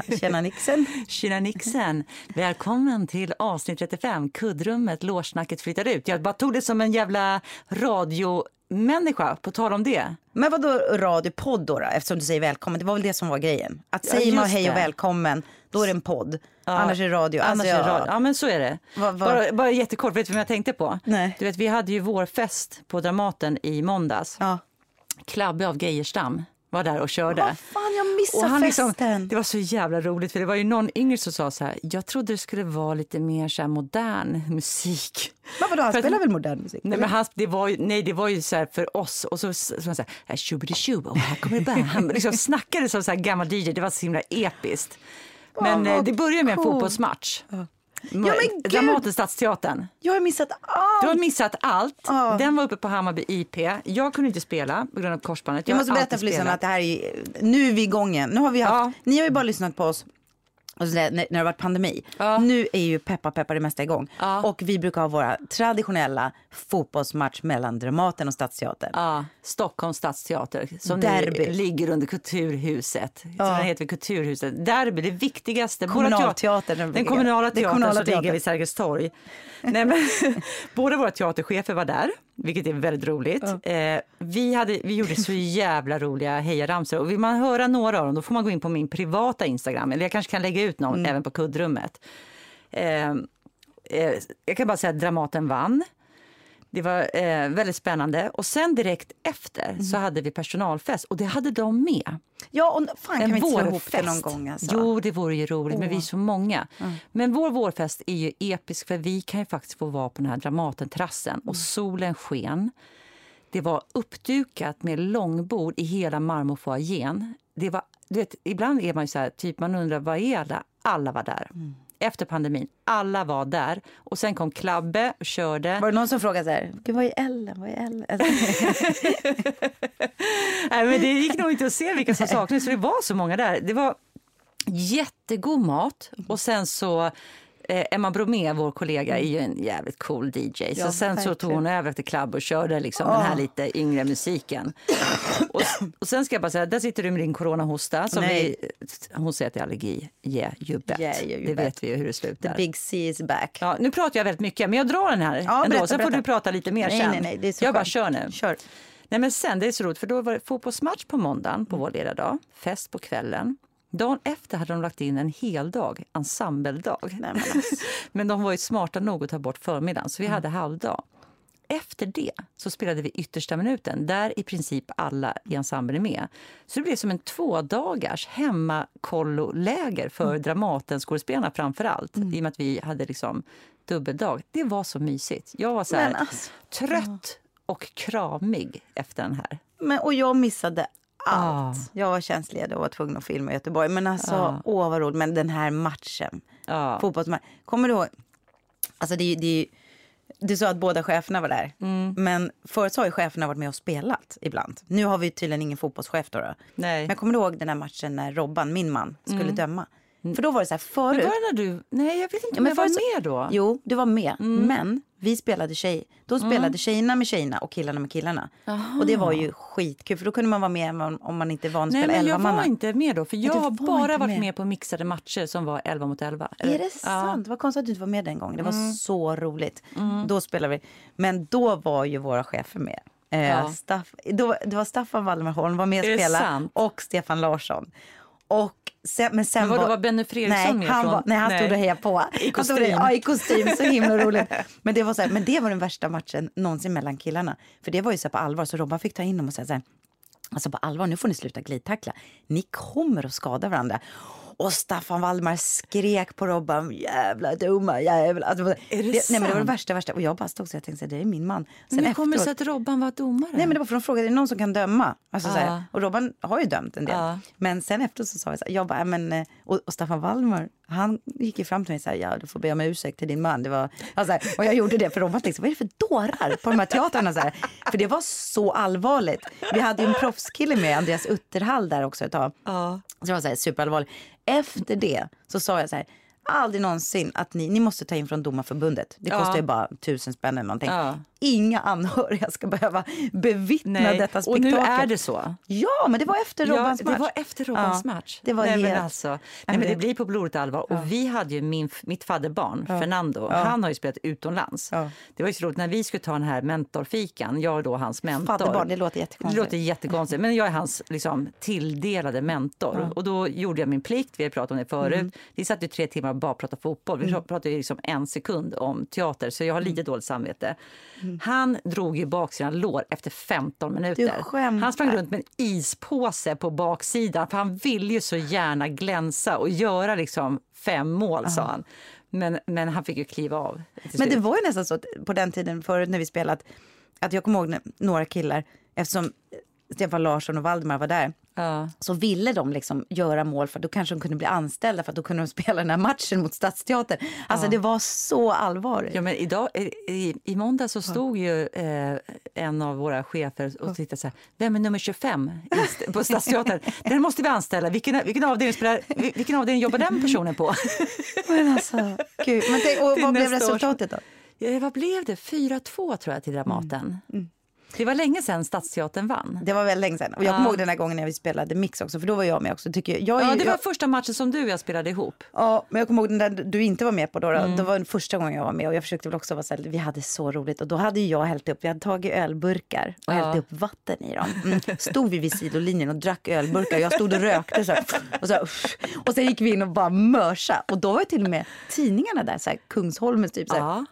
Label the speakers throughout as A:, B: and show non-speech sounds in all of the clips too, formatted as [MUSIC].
A: Tjena, tjena Nixen.
B: Tjena Nixen! Välkommen till avsnitt 35, kuddrummet, lårsnacket flyttar ut. Jag bara tog det som en jävla radiomänniska, på tal om det.
A: Men vad då radiopodd då, då, eftersom du säger välkommen? Det var väl det som var grejen. Att
B: Ja,
A: säger man
B: just
A: hej och
B: det.
A: välkommen, då är det en podd. Annars är det radio.
B: Annars
A: Alltså,
B: är radio. Ja, men så är det.
A: Vad- vad-
B: Bara, bara jättekort, vet du vem jag tänkte på?
A: Nej.
B: Du vet, vi hade ju vårfest på Dramaten i måndags.
A: Ja.
B: Klabbe av Geijerstam var där och körde.
A: Vad fan, jag missade
B: Och han liksom,
A: festen.
B: det var så jävla roligt för det var ju någon yngre som sa så här, jag trodde det skulle vara lite mer så modern [LAUGHS] musik.
A: Men vadå, han spelar väl modern musik?
B: Nej, men han, det, var ju, nej, det var ju så för oss. Och så, så, så, så här, tjubidi-tjub, och här kommer det. Han liksom [LAUGHS] snackade som så här gammal DJ. Det var så himla episkt. Men eh, det började med en fotbollsmatch.
A: men gud!
B: Dramaten, Stadsteatern.
A: Jag har missat
B: Du
A: allt.
B: har missat allt.
A: Ja.
B: Den var uppe på Hammarby IP. Jag kunde inte spela på grund av korsbandet.
A: Jag
B: har
A: måste berätta för lyssnarna att det här är, nu är vi igång igen. Nu har vi haft,
B: Ja.
A: Ni har ju bara lyssnat på oss och så där, när, när det har varit pandemi.
B: Ja.
A: Nu är ju peppa peppa det mesta igång.
B: Ja.
A: Och vi brukar ha våra traditionella fotbollsmatch mellan Dramaten och Stadsteatern.
B: Ja, Stockholms stadsteater som
A: Derby.
B: nu ligger under Kulturhuset. Som den heter Kulturhuset. Derby, det viktigaste.
A: Kommunalteatern.
B: teater- Den kommunala teatern
A: kommunala
B: som ligger vid Sergels torg. Nej, men, [LAUGHS] båda våra teaterchefer var där, vilket är väldigt roligt. Eh, vi, hade, vi gjorde så jävla roliga hejaramsor. Och vill man höra några av dem då får man gå in på min privata Instagram. Eller jag kanske kan lägga ut någon
A: Mm.
B: även på kuddrummet. Eh, eh, jag kan bara säga att Dramaten vann. Det var eh, väldigt spännande. Och sen direkt efter
A: Mm.
B: så hade vi personalfest och det hade de med.
A: Ja, och fan kan
B: En
A: vi inte slå ihop det någon gång? Alltså?
B: Jo, det vore ju roligt, men vi är så många. Men vår vårfest är ju episk för vi kan ju faktiskt få vara på den här Dramatenterrassen och solen sken. Det var uppdukat med långbord i hela marmorfoajén. Det var, du vet, ibland är man ju så här, typ man undrar vad är alla? Alla var där. Efter pandemin, alla var där. Och sen kom Klabbe och körde.
A: Var det någon som frågade så här, vad är Ellen? Vad är Ellen? Alltså, [LAUGHS]
B: Nej, men det gick nog inte att se vilka som saknades, för det var så många där. Det var jättegod mat och sen så eh, Emma Bromé, vår kollega, är ju en jävligt cool DJ. Så
A: Ja,
B: sen så tog hon över till klubb och körde liksom den här lite yngre musiken. och, och sen ska jag bara säga, där sitter du med din coronahosta. Som vi, hon säger att det är allergi. Yeah, you bet.
A: Yeah, you
B: det
A: bet.
B: vet vi ju hur det
A: The
B: slutar.
A: big C is back.
B: Ja, nu pratar jag väldigt mycket, men jag drar den här
A: Ja,
B: ändå.
A: berätta,
B: sen får
A: berätta.
B: du prata lite mer
A: Nej,
B: sen.
A: nej, nej, det är så
B: jag bara kör nu.
A: Kör.
B: Nej, men sen, det är så roligt, för då var det fotbollsmatch på måndagen
A: Mm.
B: på vår lilla dag, fest på kvällen. Dagen efter hade de lagt in en hel dag, ensembledag.
A: Nej, men alltså. [LAUGHS]
B: Men de var ju smarta nog att ta bort förmiddagen, så vi
A: Mm.
B: hade halvdag. Efter det så spelade vi yttersta minuten, där i princip alla i ensemblen är med. Så det blev som en tvådagars hemmakolloläger för
A: Mm.
B: Dramaten-skådespelarna framför allt. I och med att vi hade liksom dubbeldag. Det var så mysigt. Jag var så här,
A: alltså,
B: trött och kramig efter den här.
A: Men, och jag missade allt.
B: Ah.
A: Jag var tjänstledig och var tvungen att filma i Göteborg. Men alltså,
B: Ah.
A: åh vad roligt. Men den här matchen,
B: Ja.
A: fotbollsmatchen. Kommer du ihåg? Alltså det, det, du sa att båda cheferna var där.
B: Mm.
A: Men förut så har ju cheferna varit med och spelat ibland. Nu har vi tydligen ingen fotbollschef då. då. Men kommer du ihåg den här matchen när Robban, min man, skulle döma? För då var det så här
B: Mm. Men
A: förut.
B: var det när du... Nej, jag vet inte
A: Ja,
B: om
A: men
B: jag var
A: förut så-
B: med då.
A: Jo, du var med. Men vi spelade tjej. Då spelade
B: Mm.
A: tjejerna med tjejerna och killarna med killarna. Och det var ju skitkul. För då kunde man vara med om- man inte är van att
B: Nej,
A: spela
B: men jag
A: elva
B: var inte med då. För jag har bara varit
A: med.
B: med. på mixade matcher som var 11 mot 11.
A: Är det sant? Vad konstigt att du inte var med den gången. Det var så roligt. Då spelade vi. Men då var ju våra chefer med. Eh,
B: Ja.
A: Staff, då, det var Staffan Waldemar Holm var med och spelade. Och Stefan Larsson. Och sen, men sen
B: Men vadå,
A: var,
B: var Benny Fredriksson
A: nej, han
B: från-
A: Var, nej, han
B: Nej.
A: stod och hejade på.
B: I
A: Han stod
B: kostym.
A: Ja, i kostym. Så himla roligt. [LAUGHS] Men det, var så här, men det var den värsta matchen någonsin mellan killarna. För det var ju så på allvar. Så Robban fick ta in dem och säga så här. Alltså på allvar, nu får ni sluta glidtackla. Ni kommer att skada varandra. Och Staffan Waldemar skrek på Robban, jävla dumma jävla. Alltså,
B: Är det
A: nej, men det var det värsta, värsta. Och jag bara stod så jag tänkte, det är min man. Sen
B: Men hur kommer det sig
A: efteråt-
B: att Robban var domare?
A: Nej men det var för de frågade, är det någon som kan döma? Alltså, så
B: Ja.
A: här, och Robban har ju dömt en del.
B: Ja.
A: Men sen efter så sa jag så här, jag bara, "Ja, men, eh, och, och Staffan Wallmar, han gick ju fram till mig och sa, ja du får be om ursäkt till din man. Det var, alltså, och jag gjorde det för Robban tänkte, vad är det för dårar på de här teatrarna? Så här. För det var så allvarligt. Vi hade ju en proffskille med, Andreas Utterhall där också ett tag.
B: Ja.
A: Så det var så här superallvarligt. Efter det så sa jag så här, aldrig någonsin att ni, ni måste ta in från domarförbundet. Det
B: Ja.
A: kostar ju bara tusen spänn eller någonting.
B: Ja.
A: Inga anhöriga ska behöva bevittna Nej. detta spektakel.
B: Och nu är det så.
A: Ja, men det var efter Robbans
B: ja,
A: match.
B: Det var efter Robbans ja, match.
A: Det var
B: Nej,
A: helt...
B: men alltså, nej, men det blir på blodigt allvar. Ja. Och vi hade ju min, mitt fadderbarn. Fernando, han har ju spelat utomlands. Det var ju så roligt när vi skulle ta den här mentorfikan, jag och då hans mentor.
A: Fadderbarn, det låter jättekonstigt.
B: Det låter jättekonstigt, men jag är hans liksom, tilldelade mentor. Och då gjorde jag min plikt, vi har pratat om det förut. Mm. Vi satt ju tre timmar och bara pratade fotboll. Vi mm. pratade ju liksom en sekund om teater, så jag har lite mm. dåligt samvete. Mm. Han drog ju bak sina lår efter 15 minuter. Han sprang runt med en ispåse på baksidan för han ville ju så gärna glänsa och göra liksom fem mål, sa han. Men, men han fick ju kliva av.
A: Men det var ju nästan så på den tiden förut när vi spelat att jag kommer ihåg några killar eftersom Stefan Larsson och Valdemar var där Ja. Så ville de liksom göra mål för då kanske de kunde bli anställda för att då kunde de spela den här matchen mot Stadsteatern. Alltså ja. det var så allvarligt.
B: Ja men idag, i, i måndag så stod ja. ju eh, en av våra chefer och tittade så här, vem är nummer 25 på Stadsteatern? [LAUGHS] den måste vi anställa, vilken, vilken, avdelning spelar, vilken avdelning jobbar den personen på? [LAUGHS]
A: men alltså, gud. Men tänk, och vad blev resultatet då?
B: Ja, vad blev det? 4-2 tror jag till Dramaten. Mm. Mm. Det var länge sedan Stadsteatern vann.
A: Det var väldigt länge sedan. Och jag ja. kommer ihåg den här gången när vi spelade Mix också, för då var jag med också. Tycker jag,
B: jag
A: ja,
B: det var
A: jag...
B: första matchen som du och jag spelade ihop.
A: Ja, men jag kommer ihåg den där du inte var med på då. då. Mm. Det var den första gången jag var med och jag försökte väl också vara så här, vi hade så roligt. Och då hade jag hällt upp, vi hade tagit ölburkar och ja. hällt upp vatten i dem. Mm. Stod vi vid sidolinjen och drack ölburkar jag stod och rökte så här, och, så här, och sen gick vi in och bara mörsa. Och då var till och med tidningarna där, så här, Kungsholmens typ så här, ja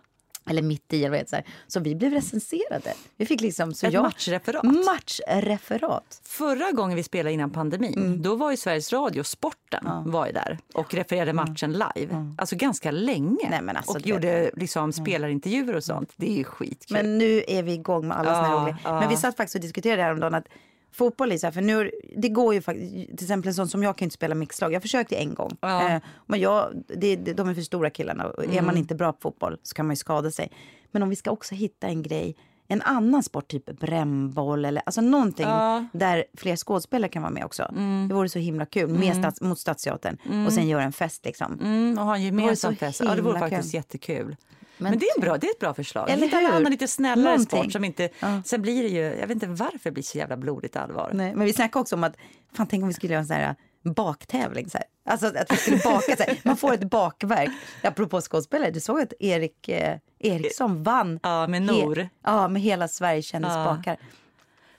A: eller mitt i, vet, så, här. så vi blev recenserade. Vi fick liksom, så
B: Ett
A: jag,
B: matchreferat.
A: matchreferat.
B: Förra gången vi spelade innan pandemin, mm. då var ju Sveriges Radio, Sporten, ja. var ju där och refererade matchen live. Mm. Alltså ganska länge. Nej, alltså och det... gjorde liksom spelarintervjuer och sånt. Det är ju skitkul.
A: Men nu är vi igång med alla ja, såna roliga. Ja. Men vi satt faktiskt och diskuterade häromdagen att fotboll är så här, för nu, det går ju faktiskt, till exempel en sån som jag kan inte spela mixlag. Jag försökte en gång. Ja. Eh, men jag, det, de är för stora killarna. Mm. Är man inte bra på fotboll så kan man ju skada sig. Men om vi ska också hitta en grej, en annan sport, typ brännboll eller alltså någonting ja. där fler skådespelare kan vara med också. Mm. Det vore så himla kul med mm. stats, mot Stadsteatern
B: mm.
A: och sen göra en fest liksom.
B: Mm, och ha en gemensam fest. Ja, det vore faktiskt kul. jättekul. Men, men, det, är en bra, det är ett bra förslag.
A: Eller
B: hitta en annan lite snällare Någonting. sport. Som inte, ja. Sen blir det ju, jag vet inte varför det blir så jävla blodigt allvar.
A: Nej, men vi snackade också om att, fan tänk om vi skulle göra en sån här baktävling. Så här. Alltså att vi skulle baka. Så här. Man får ett bakverk. Apropå skådespelare, du såg att Erik eh, Eriksson vann.
B: Ja, med Nor.
A: ja, med hela Sverige kändisbakar. Ja.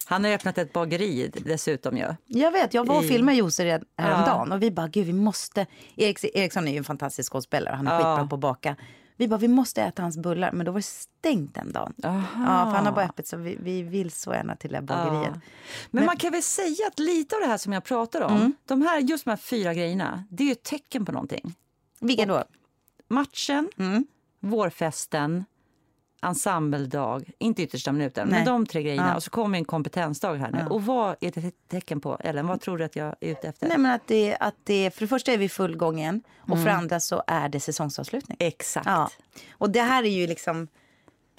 B: Han har öppnat ett bageri dessutom ju.
A: Jag vet, jag var och filmade Jose häromdagen ja. och vi bara, gud vi måste. Erik, Eriksson är ju en fantastisk skådespelare, han är ja. skitbra på att baka. Vi bara, vi måste äta hans bullar, men då var det stängt den dagen. Ja, för han har bara öppet så vi, vi vill så gärna till det bageriet. Ja. Men,
B: men, man kan väl säga att lite av det här som jag pratar om, mm. de här, just de här fyra grejerna, det är ju ett tecken på någonting.
A: Vilka då?
B: Matchen, mm. vårfesten, ensembledag, inte yttersta minuten, Nej. men de tre grejerna. Ja. Och så kommer en kompetensdag här nu. Ja. Och vad är det ett tecken på? Ellen, vad tror du att jag är ute efter?
A: Nej, men att det, att det, för det första är vi full gång igen och mm. för det andra så är det säsongsavslutning.
B: Exakt.
A: Ja. Och det här är ju liksom,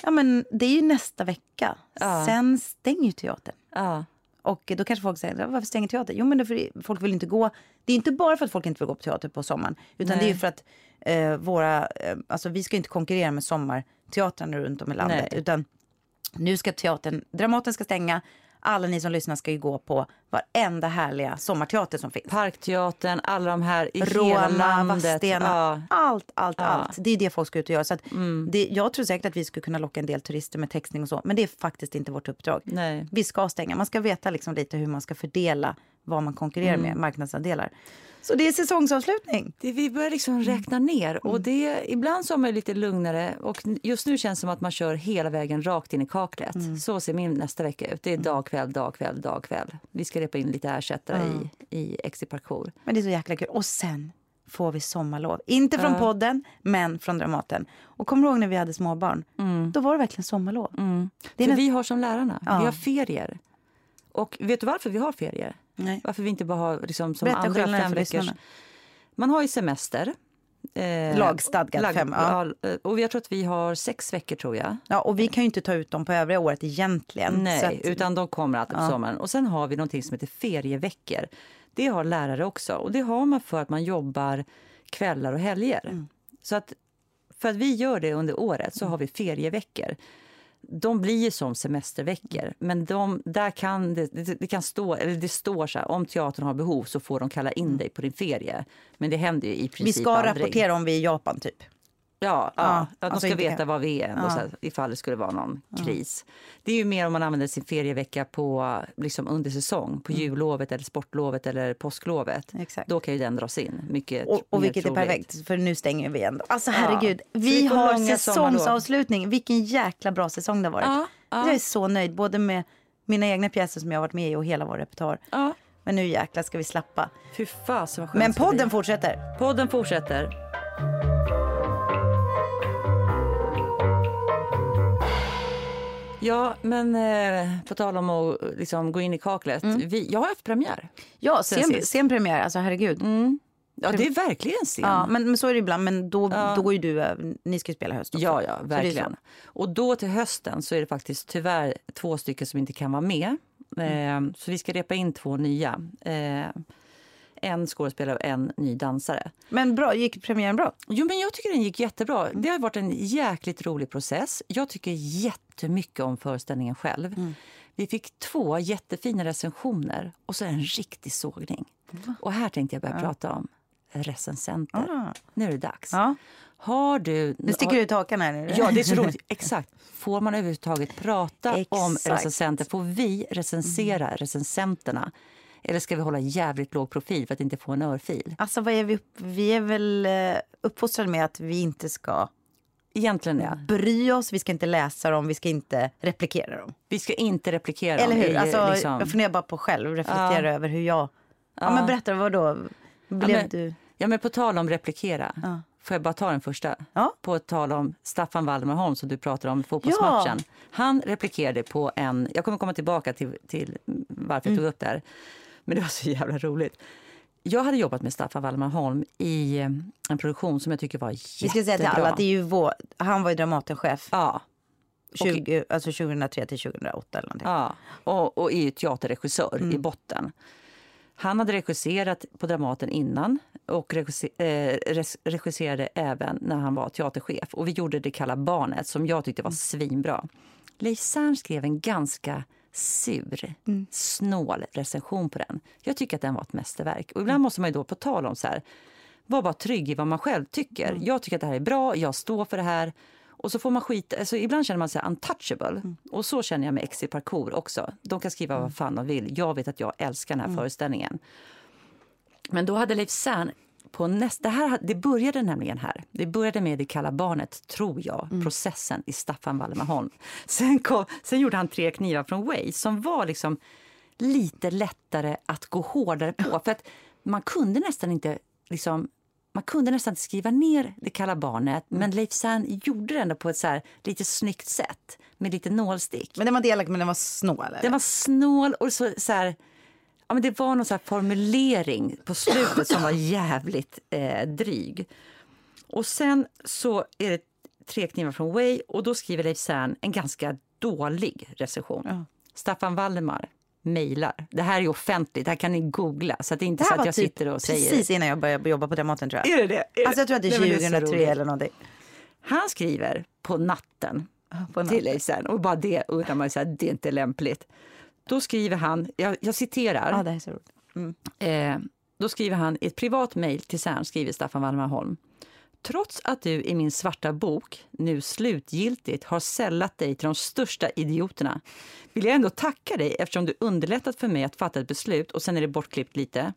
A: ja men det är ju nästa vecka. Ja. Sen stänger ju teatern. Ja. Och då kanske folk säger, varför stänger teatern? Jo men för folk vill inte gå. Det är inte bara för att folk inte vill gå på teater på sommaren. Utan Nej. det är för att eh, våra, eh, alltså vi ska inte konkurrera med sommarteatrarna runt om i landet. Nej. Utan nu ska teatern, Dramaten ska stänga. Alla ni som lyssnar ska ju gå på varenda härliga sommarteater som finns.
B: Parkteatern, alla de här i
A: Roma, hela landet. Vadstena, ja. allt, allt, ja. allt. Det är det folk ska ut och göra. Så mm. det, jag tror säkert att vi skulle kunna locka en del turister med textning och så. Men det är faktiskt inte vårt uppdrag.
B: Nej.
A: Vi ska stänga. Man ska veta liksom lite hur man ska fördela vad man konkurrerar mm. med, marknadsandelar. Så det är säsongsavslutning.
B: Det, vi börjar liksom mm. räkna ner. Och det, ibland så är man lite lugnare. Och just nu känns det som att man kör hela vägen rakt in i kaklet. Mm. Så ser min nästa vecka ut. Det är mm. dag, kväll, dag, kväll, dag, kväll. Vi ska repa in lite ersättare mm. i, i Exi Parkour.
A: Men det är så jäkla kul. Och sen får vi sommarlov. Inte från uh. podden, men från Dramaten. Och kommer du ihåg när vi hade småbarn? Mm. Då var det verkligen sommarlov.
B: Mm. Det är För vi har som lärarna, ja. vi har ferier. Och vet du varför vi har ferier? Nej. Varför vi inte bara har liksom, som Berätta andra fem veckors... Man har ju semester.
A: Eh, Lagstadgad lag, fem. Ja.
B: Eh, och jag tror att vi har sex veckor tror jag.
A: Ja, och vi kan ju inte ta ut dem på övriga året egentligen.
B: Nej, att... utan de kommer alltid på ja. sommaren. Och sen har vi någonting som heter ferieveckor. Det har lärare också. Och det har man för att man jobbar kvällar och helger. Mm. Så att för att vi gör det under året så har vi ferieveckor. De blir ju som semesterveckor. Men de, där kan det, det, kan stå, eller det står så här, om teatern har behov så får de kalla in dig på din ferie. Men det händer i princip
A: Vi ska
B: aldrig.
A: rapportera om vi är i Japan typ.
B: Ja, ja,
A: Ja,
B: ja de
A: alltså
B: ska
A: inte
B: veta var vi är ändå,
A: Ja.
B: så här, ifall det skulle vara någon kris. Det är ju mer om man använder sin ferievecka på, liksom under säsong, på jullovet eller sportlovet eller påsklovet.
A: Mm. Exakt.
B: Då kan ju den dras in. Mycket
A: Och, och vilket är
B: troligt.
A: perfekt, för nu stänger vi ändå. Alltså
B: Ja.
A: herregud, vi,
B: vi
A: har säsongsavslutning. Vilken jäkla bra säsong det har varit.
B: Ja, ja.
A: Jag är så nöjd, både med mina egna pjäser som jag har varit med i och hela vår repertoar.
B: Ja,
A: Men nu jäklar ska vi slappa.
B: fy fasen vad skönt
A: Men podden fortsätter.
B: Podden fortsätter. Ja, men eh, på tal om att liksom, gå in i kaklet. Vi, jag har haft premiär.
A: Ja,
B: Sen
A: sen, premiär, alltså herregud.
B: Ja, det är verkligen sen.
A: Ja, men, men så är det ibland. Men då,
B: Ja.
A: då går ju du över. Ni ska spela höst också.
B: Ja, ja, verkligen. Och då till hösten så är det faktiskt tyvärr två stycken som inte kan vara med.
A: Mm.
B: Eh, så vi ska repa in två nya. Eh, en skådespelare och en ny dansare.
A: Men bra, gick premiären bra?
B: Jo, men jag tycker den gick jättebra.
A: Mm.
B: Det har varit en jäkligt rolig process. Jag tycker jättemycket om föreställningen själv.
A: Mm.
B: Vi fick två jättefina recensioner och så en riktig sågning. Och här tänkte jag börja prata om recensenter.
A: Ah.
B: Nu är det dags.
A: Ja.
B: Har du...
A: Nu sticker du ut hakan här nu.
B: Ja, det är så roligt. [LAUGHS] Exakt. Får man överhuvudtaget prata om
A: Exakt.
B: recensenter? Får vi recensera recensenterna? Eller ska vi hålla jävligt låg profil för att inte få en örfil?
A: Alltså vad är vi Vi är väl eh, uppfostrade med att vi inte ska
B: Egentligen ja.
A: bry oss, vi ska inte läsa dem, vi ska inte replikera dem.
B: Vi ska inte replikera
A: Eller
B: dem.
A: hur?
B: i,
A: Alltså,
B: liksom-
A: Jag funderar bara på själv, reflektera
B: Ja.
A: över hur jag... Ja,
B: Ja.
A: men berätta, vad då? Blev
B: men-
A: du...
B: Ja, men på tal om replikera.
A: Ja.
B: Får jag bara ta den första?
A: Ja.
B: På tal om Staffan Waldemar som du pratade om i fotbollsmatchen. Han replikerade på en... Jag kommer komma tillbaka till, till varför
A: Mm.
B: jag tog upp det här. Men det var så jävla roligt. Jag hade jobbat med Staffan Waldemar i eh, en produktion som jag tycker var jättebra.
A: Vi ska säga till alla att det är ju vår, han var ju Dramatenchef
B: Ja,
A: 20, alltså 2003 till 2008 eller någonting.
B: ja. Och, och är teaterregissör
A: Mm.
B: i botten. Han hade regisserat på Dramaten innan och eh, regisserade även när han var teaterchef. Och vi gjorde Det kalla barnet som jag tyckte var
A: Mm.
B: svinbra. Leif Sern skrev en ganska sur,
A: Mm.
B: snål recension på den. Jag tycker att den var ett mästerverk. Och
A: Mm.
B: ibland måste man ju då på tal om så här, var bara trygg i vad man själv tycker.
A: Mm.
B: Jag tycker att det här är bra, jag står för det här. Och så får man skita, alltså ibland känner man sig untouchable.
A: Mm.
B: Och så känner jag med Exi Parkour också. De kan skriva vad fan de vill. Jag vet att jag älskar den här föreställningen. Men då hade Leif Sern på nästa... Det, här, det började nämligen här. Det började med Det kalla barnet, tror jag. Processen i Staffan Waldemar [LAUGHS] Sen, kom, sen gjorde han Tre knivar från Way som var liksom lite lättare att gå hårdare på. För att man kunde nästan inte liksom, man kunde nästan inte skriva ner Det kalla barnet men Leif Sern gjorde det ändå på ett så här, lite snyggt sätt med lite nålstick.
A: Men den var delaktig men den var snål? Eller?
B: Den var snål och så, så här, ja, men det var någon så här formulering på slutet som var jävligt eh, dryg. Och sen så är det Tre knivar från Way och då skriver Leif Sern en ganska dålig recension.
A: Ja.
B: Staffan Waldemar mejlar. Det här är offentligt, det här kan ni googla. Så att det är inte
A: det
B: så att
A: var
B: jag
A: typ
B: sitter och säger...
A: precis innan jag började jobba på Dramaten tror jag.
B: Är det det? Är
A: Alltså jag tror att det är
B: Nej, men så
A: 2003
B: roligt.
A: eller någonting.
B: Han skriver på natten
A: På
B: till Leif Sern och bara det undrar man så här, det är inte lämpligt. Då skriver han, jag, jag citerar.
A: Ja, det är så roligt.
B: Eh, då skriver han i ett privat mejl till Cern, skriver Staffan Waldemar Trots att du i min svarta bok nu slutgiltigt har sällat dig till de största idioterna vill jag ändå tacka dig eftersom du underlättat för mig att fatta ett beslut och sen är det bortklippt lite.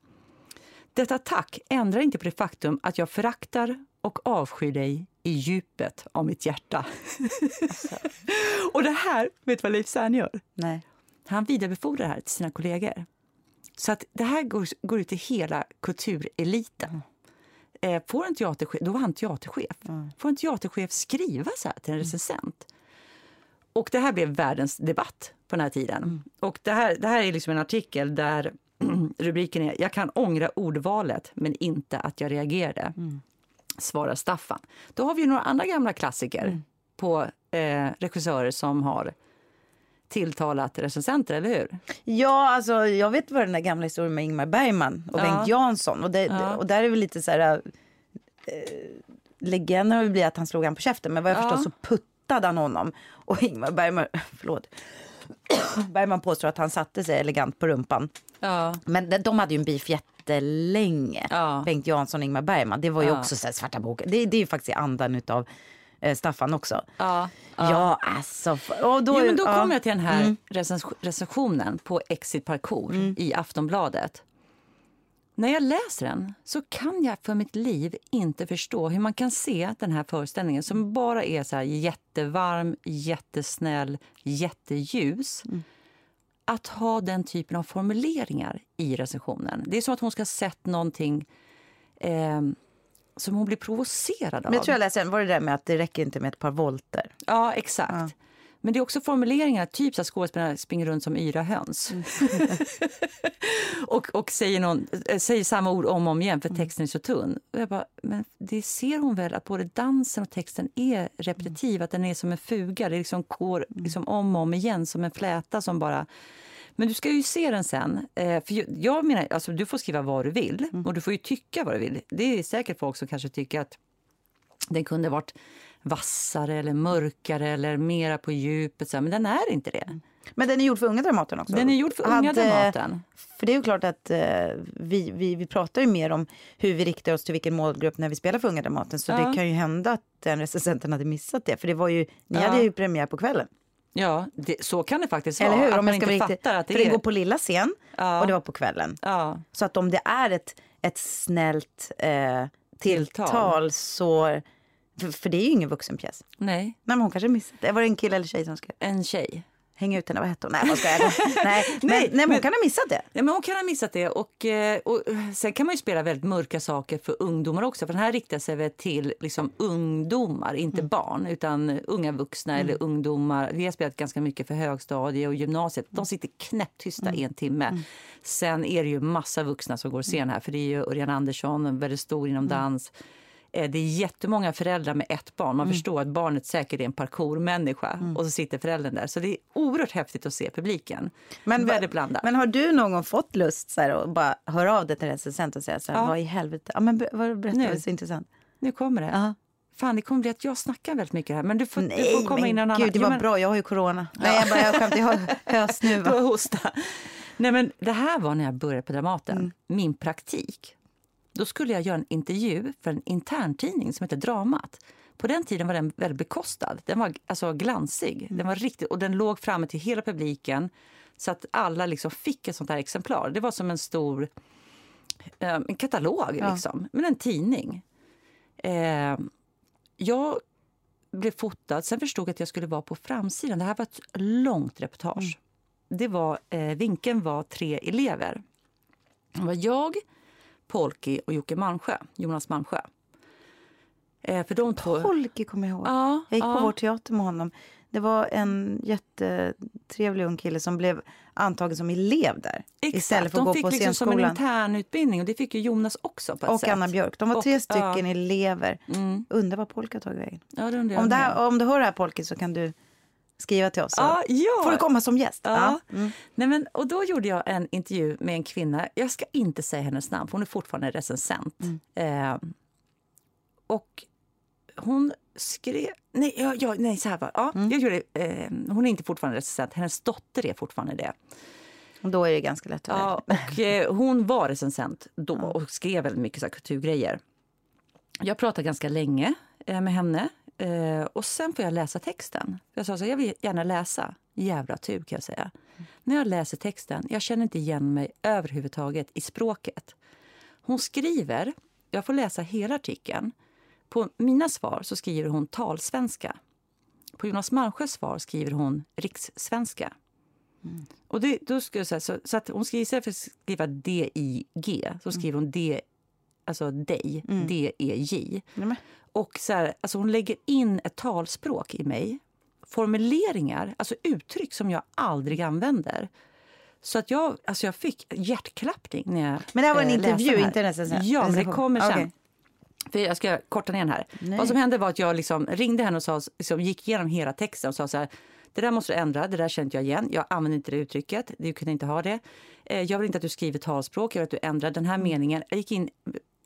B: Detta tack ändrar inte på det faktum att jag föraktar och avskyr dig i djupet av mitt hjärta. [LAUGHS] och det här, vet du vad Leif Sern gör?
A: Nej.
B: Han vidarebefordrar det här till sina kollegor. Så att det här går, går ut till hela kultureliten. Eh, får en teaterchef, då var han teaterchef. Får en teaterchef skriva så här till en recensent? Och det här blev världens debatt på den här tiden. Och det här, det här är liksom en artikel där [CLEARS THROAT] rubriken är Jag kan ångra ordvalet men inte att jag reagerade. Svarar Staffan. Då har vi några andra gamla klassiker på eh, regissörer som har tilltalat recensenter, eller hur?
A: Ja, alltså jag vet vad den där gamla historien med Ingmar Bergman och
B: Ja.
A: Bengt Jansson. Och, det,
B: Ja.
A: och där är väl lite så här... Eh, legenden har väl blivit att han slog han på käften. Men vad jag
B: Ja.
A: förstår så hotade han honom. Och Ingmar Bergman, [LAUGHS] förlåt, [COUGHS] Bergman påstår att han satte sig elegant på rumpan.
B: Ja.
A: Men de, de hade ju en beef jättelänge.
B: Ja.
A: Bengt Jansson och Ingmar Bergman. Det var ju också så svarta boken. Det, det är ju faktiskt andan utav Staffan också.
B: Ja.
A: Ja, alltså. f- Och då,
B: Jo, men då
A: ja. Mm.
B: kommer jag till den här recens- recensionen på Exit Parkour i Aftonbladet. När jag läser den så kan jag för mitt liv inte förstå hur man kan se den här föreställningen som bara är så jättevarm, jättesnäll, jätteljus. Att ha den typen av formuleringar i recensionen. Det är som att hon ska ha sett någonting eh, som hon blir provocerad av.
A: Men jag tror jag läste. Var det där med att det räcker inte med ett par volter?
B: Ja, exakt. Men det är också formuleringar, typ så att skådespelarna springer runt som yra höns. [LAUGHS] och och säger, någon, äh, säger samma ord om och om igen för texten är så tunn. Och jag bara, men det ser hon väl att både dansen och texten är repetitiv, att den är som en fuga. Det liksom går liksom om och om igen som en fläta som bara... Men du ska ju se den sen. Eh, för jag- menar, alltså, du får skriva vad du vill och du får ju tycka vad du vill. Det är säkert folk som kanske tycker att den kunde varit vassare eller mörkare eller mera på djupet. Men den är inte det.
A: Men den är gjord för unga Dramaten också.
B: Den är gjord för unga
A: Hade-
B: Dramaten.
A: För det är ju klart att eh, vi, vi, vi pratar ju mer om hur vi riktar oss till vilken målgrupp när vi spelar för unga Dramaten. Så
B: Ja.
A: det kan ju hända att den recensenten hade missat det. För det var ju, ni
B: Ja.
A: hade ju premiär på kvällen.
B: Ja, det, så kan det faktiskt
A: Eller
B: vara.
A: hur? Om
B: man
A: ska
B: inte
A: riktigt,
B: fattar att det
A: för den
B: är...
A: går på lilla scen
B: Ja.
A: och det var på kvällen.
B: Ja,
A: Så att om det är ett, ett snällt eh, tilltal,
B: Tilltal.
A: så... För, för det är ju ingen vuxenpjäs.
B: nej,
A: Nej, men hon kanske missat det. Var det en kille eller tjej som ska
B: en tjej.
A: Hänga ut henne? Vad hette hon? Nej, vad ska jag? [LAUGHS] nej, men,
B: Nej,
A: men hon
B: men-
A: kan ha missat det.
B: Ja, men hon kan ha missat det. Och, eh, och sen kan man ju spela väldigt mörka saker för ungdomar också. För den här riktar sig väl till liksom, ungdomar, inte
A: Mm.
B: barn. Utan unga vuxna eller ungdomar. Vi har spelat ganska mycket för högstadie och gymnasiet. De sitter knäpptysta
A: Mm.
B: en timme. Sen är det ju massa vuxna som går och ser den här. För det är ju Örjan Andersson, väldigt stor inom
A: Mm.
B: dans. Eh, Det är jättemånga föräldrar med ett barn.
A: Mm.
B: Man förstår att barnet säkert är en parkourmänniska. Och så sitter föräldern där. Så det är oerhört häftigt att se publiken.
A: Men,
B: väldigt blandat.
A: Men har du någon gång fått lust så här, att bara höra av dig till recensent och säga så här,
B: Ja.
A: vad i helvete? Ja, men vad berätta,
B: Nu.
A: det är så intressant.
B: Nu kommer det.
A: Ja.
B: Fan, det kommer bli att jag snackar väldigt mycket här. Men du får, du
A: Nej,
B: får komma in
A: men
B: en
A: gud,
B: annan...
A: det var
B: men-
A: bra, jag har ju corona. Nej, jag bara, jag skämtar, jag har [LAUGHS]
B: Du
A: hösnuva.
B: har hosta. Nej, men det här var när jag började på Dramaten.
A: Mm.
B: Min praktik. Då skulle jag göra en intervju för en interntidning som heter Dramat. På den tiden var den väldigt bekostad. Den var alltså glansig.
A: Mm.
B: Den var riktigt, och den låg framme till hela publiken så att alla liksom fick ett sånt här exemplar. Det var som en stor eh, en katalog,
A: Ja.
B: liksom, men en tidning. Eh, jag blev fotad. Sen förstod jag att jag skulle vara på framsidan. Det här var ett långt reportage. Det var, eh, vinkeln var tre elever. Det var jag, Polki och Jocke Malmsjö, Jonas Malmsjö. Eh, för de två...
A: Polky kommer jag ihåg.
B: Ja,
A: Jag gick på
B: ja.
A: vår teater med honom. Det var en jättetrevlig ung kille som blev antagen som elev där.
B: Exakt.
A: Istället för att
B: de
A: gå
B: fick
A: på
B: liksom som en
A: scenskolan.
B: intern utbildning och det fick ju Jonas också på ett
A: Och
B: sätt.
A: Anna Björk. De var
B: Och-
A: tre stycken
B: ja.
A: elever.
B: Mm.
A: Undrar vad Polka har tagit vägen.
B: Ja, det
A: Om, det här, om du hör det här Polky så kan du skriva till oss. så
B: Ja, ja.
A: Får du komma som gäst?
B: Ja.
A: Mm.
B: Nej, men, och då gjorde jag en intervju med en kvinna. Jag ska inte säga hennes namn, för hon är fortfarande recensent. Eh, och hon skrev... Nej, ja, ja, nej så här var ja, jag gjorde, eh, Hon är inte fortfarande recensent, hennes dotter är fortfarande det.
A: Då är det ganska lätt att
B: Ja, och, eh, hon var recensent då och skrev väldigt mycket så här, kulturgrejer. Jag pratade ganska länge eh, med henne eh, och sen får jag läsa texten. Jag sa så jag vill gärna läsa. Jävla tur kan jag säga. När jag läser texten, jag känner inte igen mig överhuvudtaget i språket. Hon skriver, jag får läsa hela artikeln. På mina svar så skriver hon talsvenska. På Jonas Malmsjös svar skriver hon rikssvenska. Och det, då ska jag säga, så, så att hon skriver, istället för att skriva D-I-G så skriver hon D, alltså dig, D-E-J. Och så här, alltså hon lägger in ett talspråk i mig. Formuleringar, alltså uttryck som jag aldrig använder. Så att jag, alltså jag fick hjärtklappning när jag
A: Men det här var en
B: eh,
A: intervju, inte en recension?
B: Ja, men det kommer sen.
A: Okej.
B: För jag ska korta ner den här.
A: Nej.
B: Vad som hände var att jag liksom ringde henne och sa, liksom, gick igenom hela texten och sa så här. Det där måste du ändra, det där känner jag igen. Jag använder inte det uttrycket, du kan inte ha det. Eh, Jag vill inte att du skriver talspråk, jag vill att du ändrar den här meningen. Jag gick in,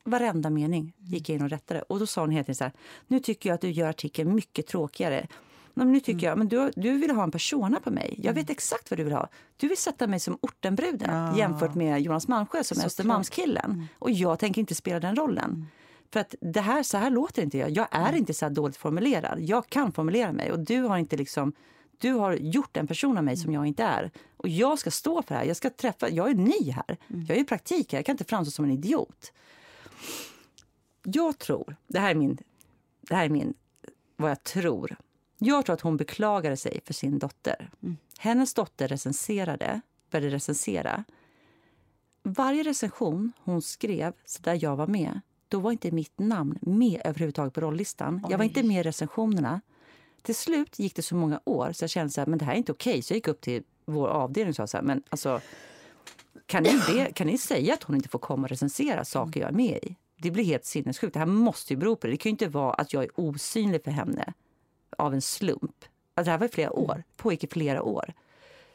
B: varenda mening gick jag in och rättade. Och då sa hon tiden så här. Nu tycker jag att du gör artikeln mycket tråkigare. Men nu tycker jag, men du, du vill ha en persona på mig. Jag vet exakt vad du vill ha. Du vill sätta mig som ortenbruden ja. jämfört med Jonas Malmsjö som är Östermalmskillen. Mm. Och jag tänker inte spela den rollen. Mm. För att det här, så här låter inte jag. Jag är mm. inte så här dåligt formulerad. Jag kan formulera mig och du har inte liksom du har gjort en person av mig som jag inte är. Och jag ska stå för det här. Jag ska träffa, jag är ny här. Mm. Jag är i praktik här. Jag kan inte framstå som en idiot. Jag tror, det här är min, det här är min, vad jag tror. Jag tror att hon beklagade sig för sin dotter. Mm. Hennes dotter recenserade, började recensera. Varje recension hon skrev, så där jag var med, då var inte mitt namn med överhuvudtaget på rollistan. Jag var inte med i recensionerna. Till slut gick det så många år så jag kände att det här är inte okej. Så jag gick upp till vår avdelning och sa så här, men alltså, kan ni, det, kan ni säga att hon inte får komma och recensera saker jag är med i? Det blir helt sinnessjukt. Det här måste ju bero på det. Det kan ju inte vara att jag är osynlig för henne av en slump. Alltså det här var i flera år, pågick i flera år.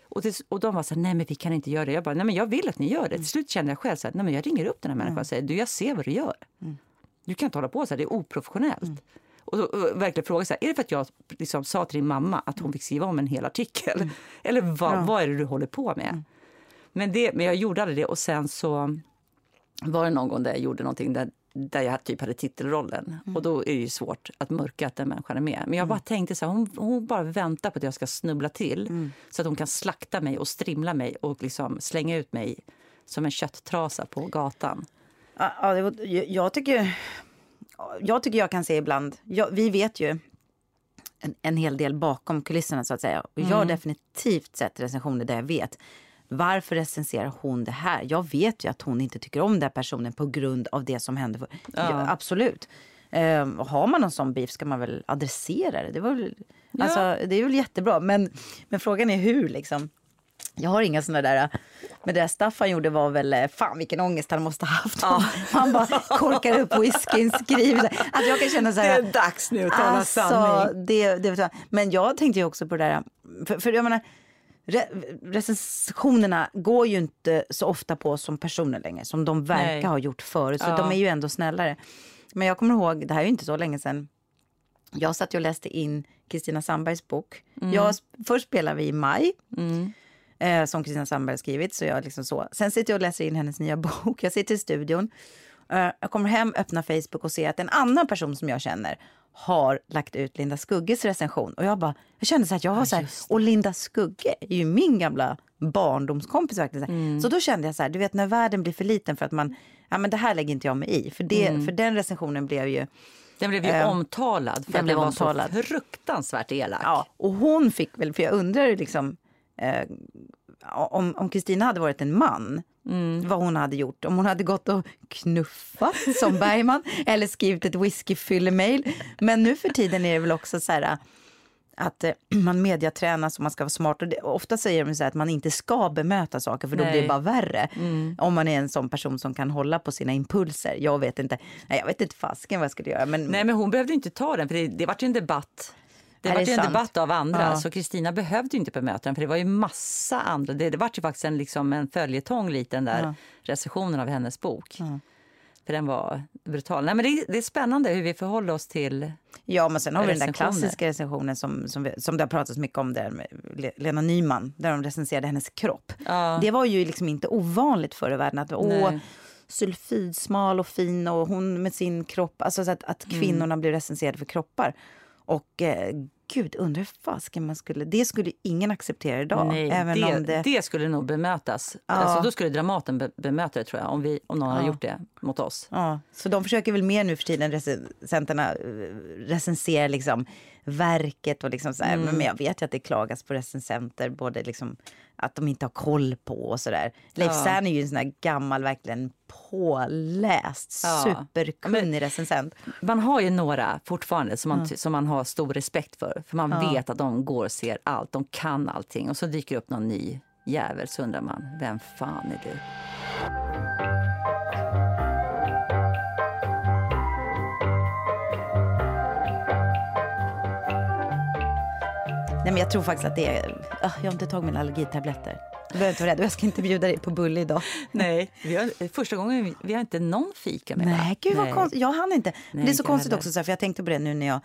B: Och, det, och de var så här, nej men vi kan inte göra det. Jag bara, nej men jag vill att ni gör det. Till slut kände jag själv så här, nej men jag ringer upp den här människan och säger, du jag ser vad du gör. Mm. Du kan inte hålla på så här, det är oprofessionellt. Mm. Och, och verkligen fråga så här, är det för att jag liksom sa till din mamma att hon fick skriva om en hel artikel? Mm. [LAUGHS] Eller vad, ja. vad är det du håller på med? Men, det, men jag gjorde aldrig det och sen så var det någon gång där jag gjorde någonting där, där jag typ hade titelrollen. Mm. Och då är det ju svårt att mörka att den människan är med. Men jag bara mm. tänkte så här, hon, hon bara väntar på att jag ska snubbla till mm. så att hon kan slakta mig och strimla mig och liksom slänga ut mig som en kötttrasa på gatan.
A: Ja, jag tycker jag tycker jag kan se ibland, jag, vi vet ju en, en, hel del bakom kulisserna så att säga. Och jag har mm. definitivt sett recensioner där jag vet varför recenserar hon det här? Jag vet ju att hon inte tycker om den personen på grund av det som hände. Ja. Absolut. Um, har man någon sån beef ska man väl adressera det. Det, var väl, ja. alltså, det är väl jättebra. Men, men frågan är hur liksom. Jag har inga såna där... Men det där Staffan gjorde var väl, eh, fan vilken ångest han måste ha haft. Ja. [LAUGHS] Han bara korkar upp whiskyn, skriver. Alltså jag kan känna så här,
B: Det är dags nu att tala alltså, sanning.
A: Det, det, men jag tänkte ju också på det där, för, för jag menar, re, recensionerna går ju inte så ofta på som personer längre, som de verkar Nej. ha gjort förut. Så ja. de är ju ändå snällare. Men jag kommer ihåg, det här är ju inte så länge sedan, jag satt och läste in Kristina Sandbergs bok. Mm. Jag, först spelade vi i maj. Mm eh, som Kristina Sandberg skrivit. Så jag liksom så. Sen sitter jag och läser in hennes nya [LAUGHS] bok. Jag sitter i studion. Eh, jag kommer hem, öppnar Facebook och ser att en annan person som jag känner har lagt ut Linda Skugges recension. Och jag bara, jag kände så att jag har så här, och Linda Skugge är ju min gamla barndomskompis. Mm. Så då kände jag så här, du vet när världen blir för liten för att man, ja men det här lägger inte jag mig i. För, det, mm. för den recensionen blev ju
B: den blev ju eh, omtalad för den att den var omtalad. så fruktansvärt elak.
A: Ja, och hon fick väl, för jag undrar liksom, eh, om Kristina hade varit en man, mm. vad hon hade gjort. Om hon hade gått och knuffat som Bergman [LAUGHS] eller skrivit ett whiskyfyllemail. Men nu för tiden är det väl också så här att eh, man mediatränas och man ska vara smart. Och det, ofta säger de så att man inte ska bemöta saker för då Nej. blir det bara värre. Mm. Om man är en sån person som kan hålla på sina impulser. Jag vet inte, Nej, jag vet inte fasken vad jag skulle göra. Men...
B: Nej men hon behövde inte ta den för det, det var ju en debatt det var ju en debatt av andra, ja. så Kristina behövde inte bemöta den. För det var ju massa andra. Det, det var ju faktiskt en, liksom en följetong, liten där ja. recensionen av hennes bok. Ja. För den var brutal. Nej, men det, det, är spännande hur vi förhåller oss till
A: Ja, men sen har vi den där klassiska recensionen som, som, vi, som det har pratats mycket om där med Lena Nyman, där de recenserade hennes kropp. Ja. Det var ju liksom inte ovanligt förr i världen att åh, sulfidsmal och fin och hon med sin kropp, alltså så att, att mm. kvinnorna mm. blir recenserade för kroppar. Och eh, gud, undrar fasken man skulle... Det skulle ingen acceptera idag.
B: Nej, även det, om det... det skulle nog bemötas. Ja. Alltså, då skulle Dramaten be bemöta det tror jag, om, vi, om någon ja. hade gjort det mot oss.
A: Ja. Så de försöker väl mer nu för tiden, recensenterna, eh, recensera liksom verket och liksom så här. Mm. Men jag vet ju att det klagas på recensenter, både liksom att de inte har koll på och sådär. Leif ja. Sern är ju en sån här gammal, verkligen påläst, ja. superkunnig recensent.
B: Man har ju några fortfarande som man, mm. som man har stor respekt för. För man ja. vet att de går och ser allt, de kan allting. Och så dyker upp någon ny jävel så undrar man, vem fan är du?
A: Nej, men jag tror faktiskt att det är... Uh, jag har inte tagit mina allergitabletter. Du behöver inte vara rädd. Jag ska inte bjuda dig på bulle idag.
B: Nej, vi har, första gången vi har inte någon fika med
A: Nej, gud vad konstigt. Jag hann inte. Nej, det är så konstigt heller. också, för jag tänkte på det nu när jag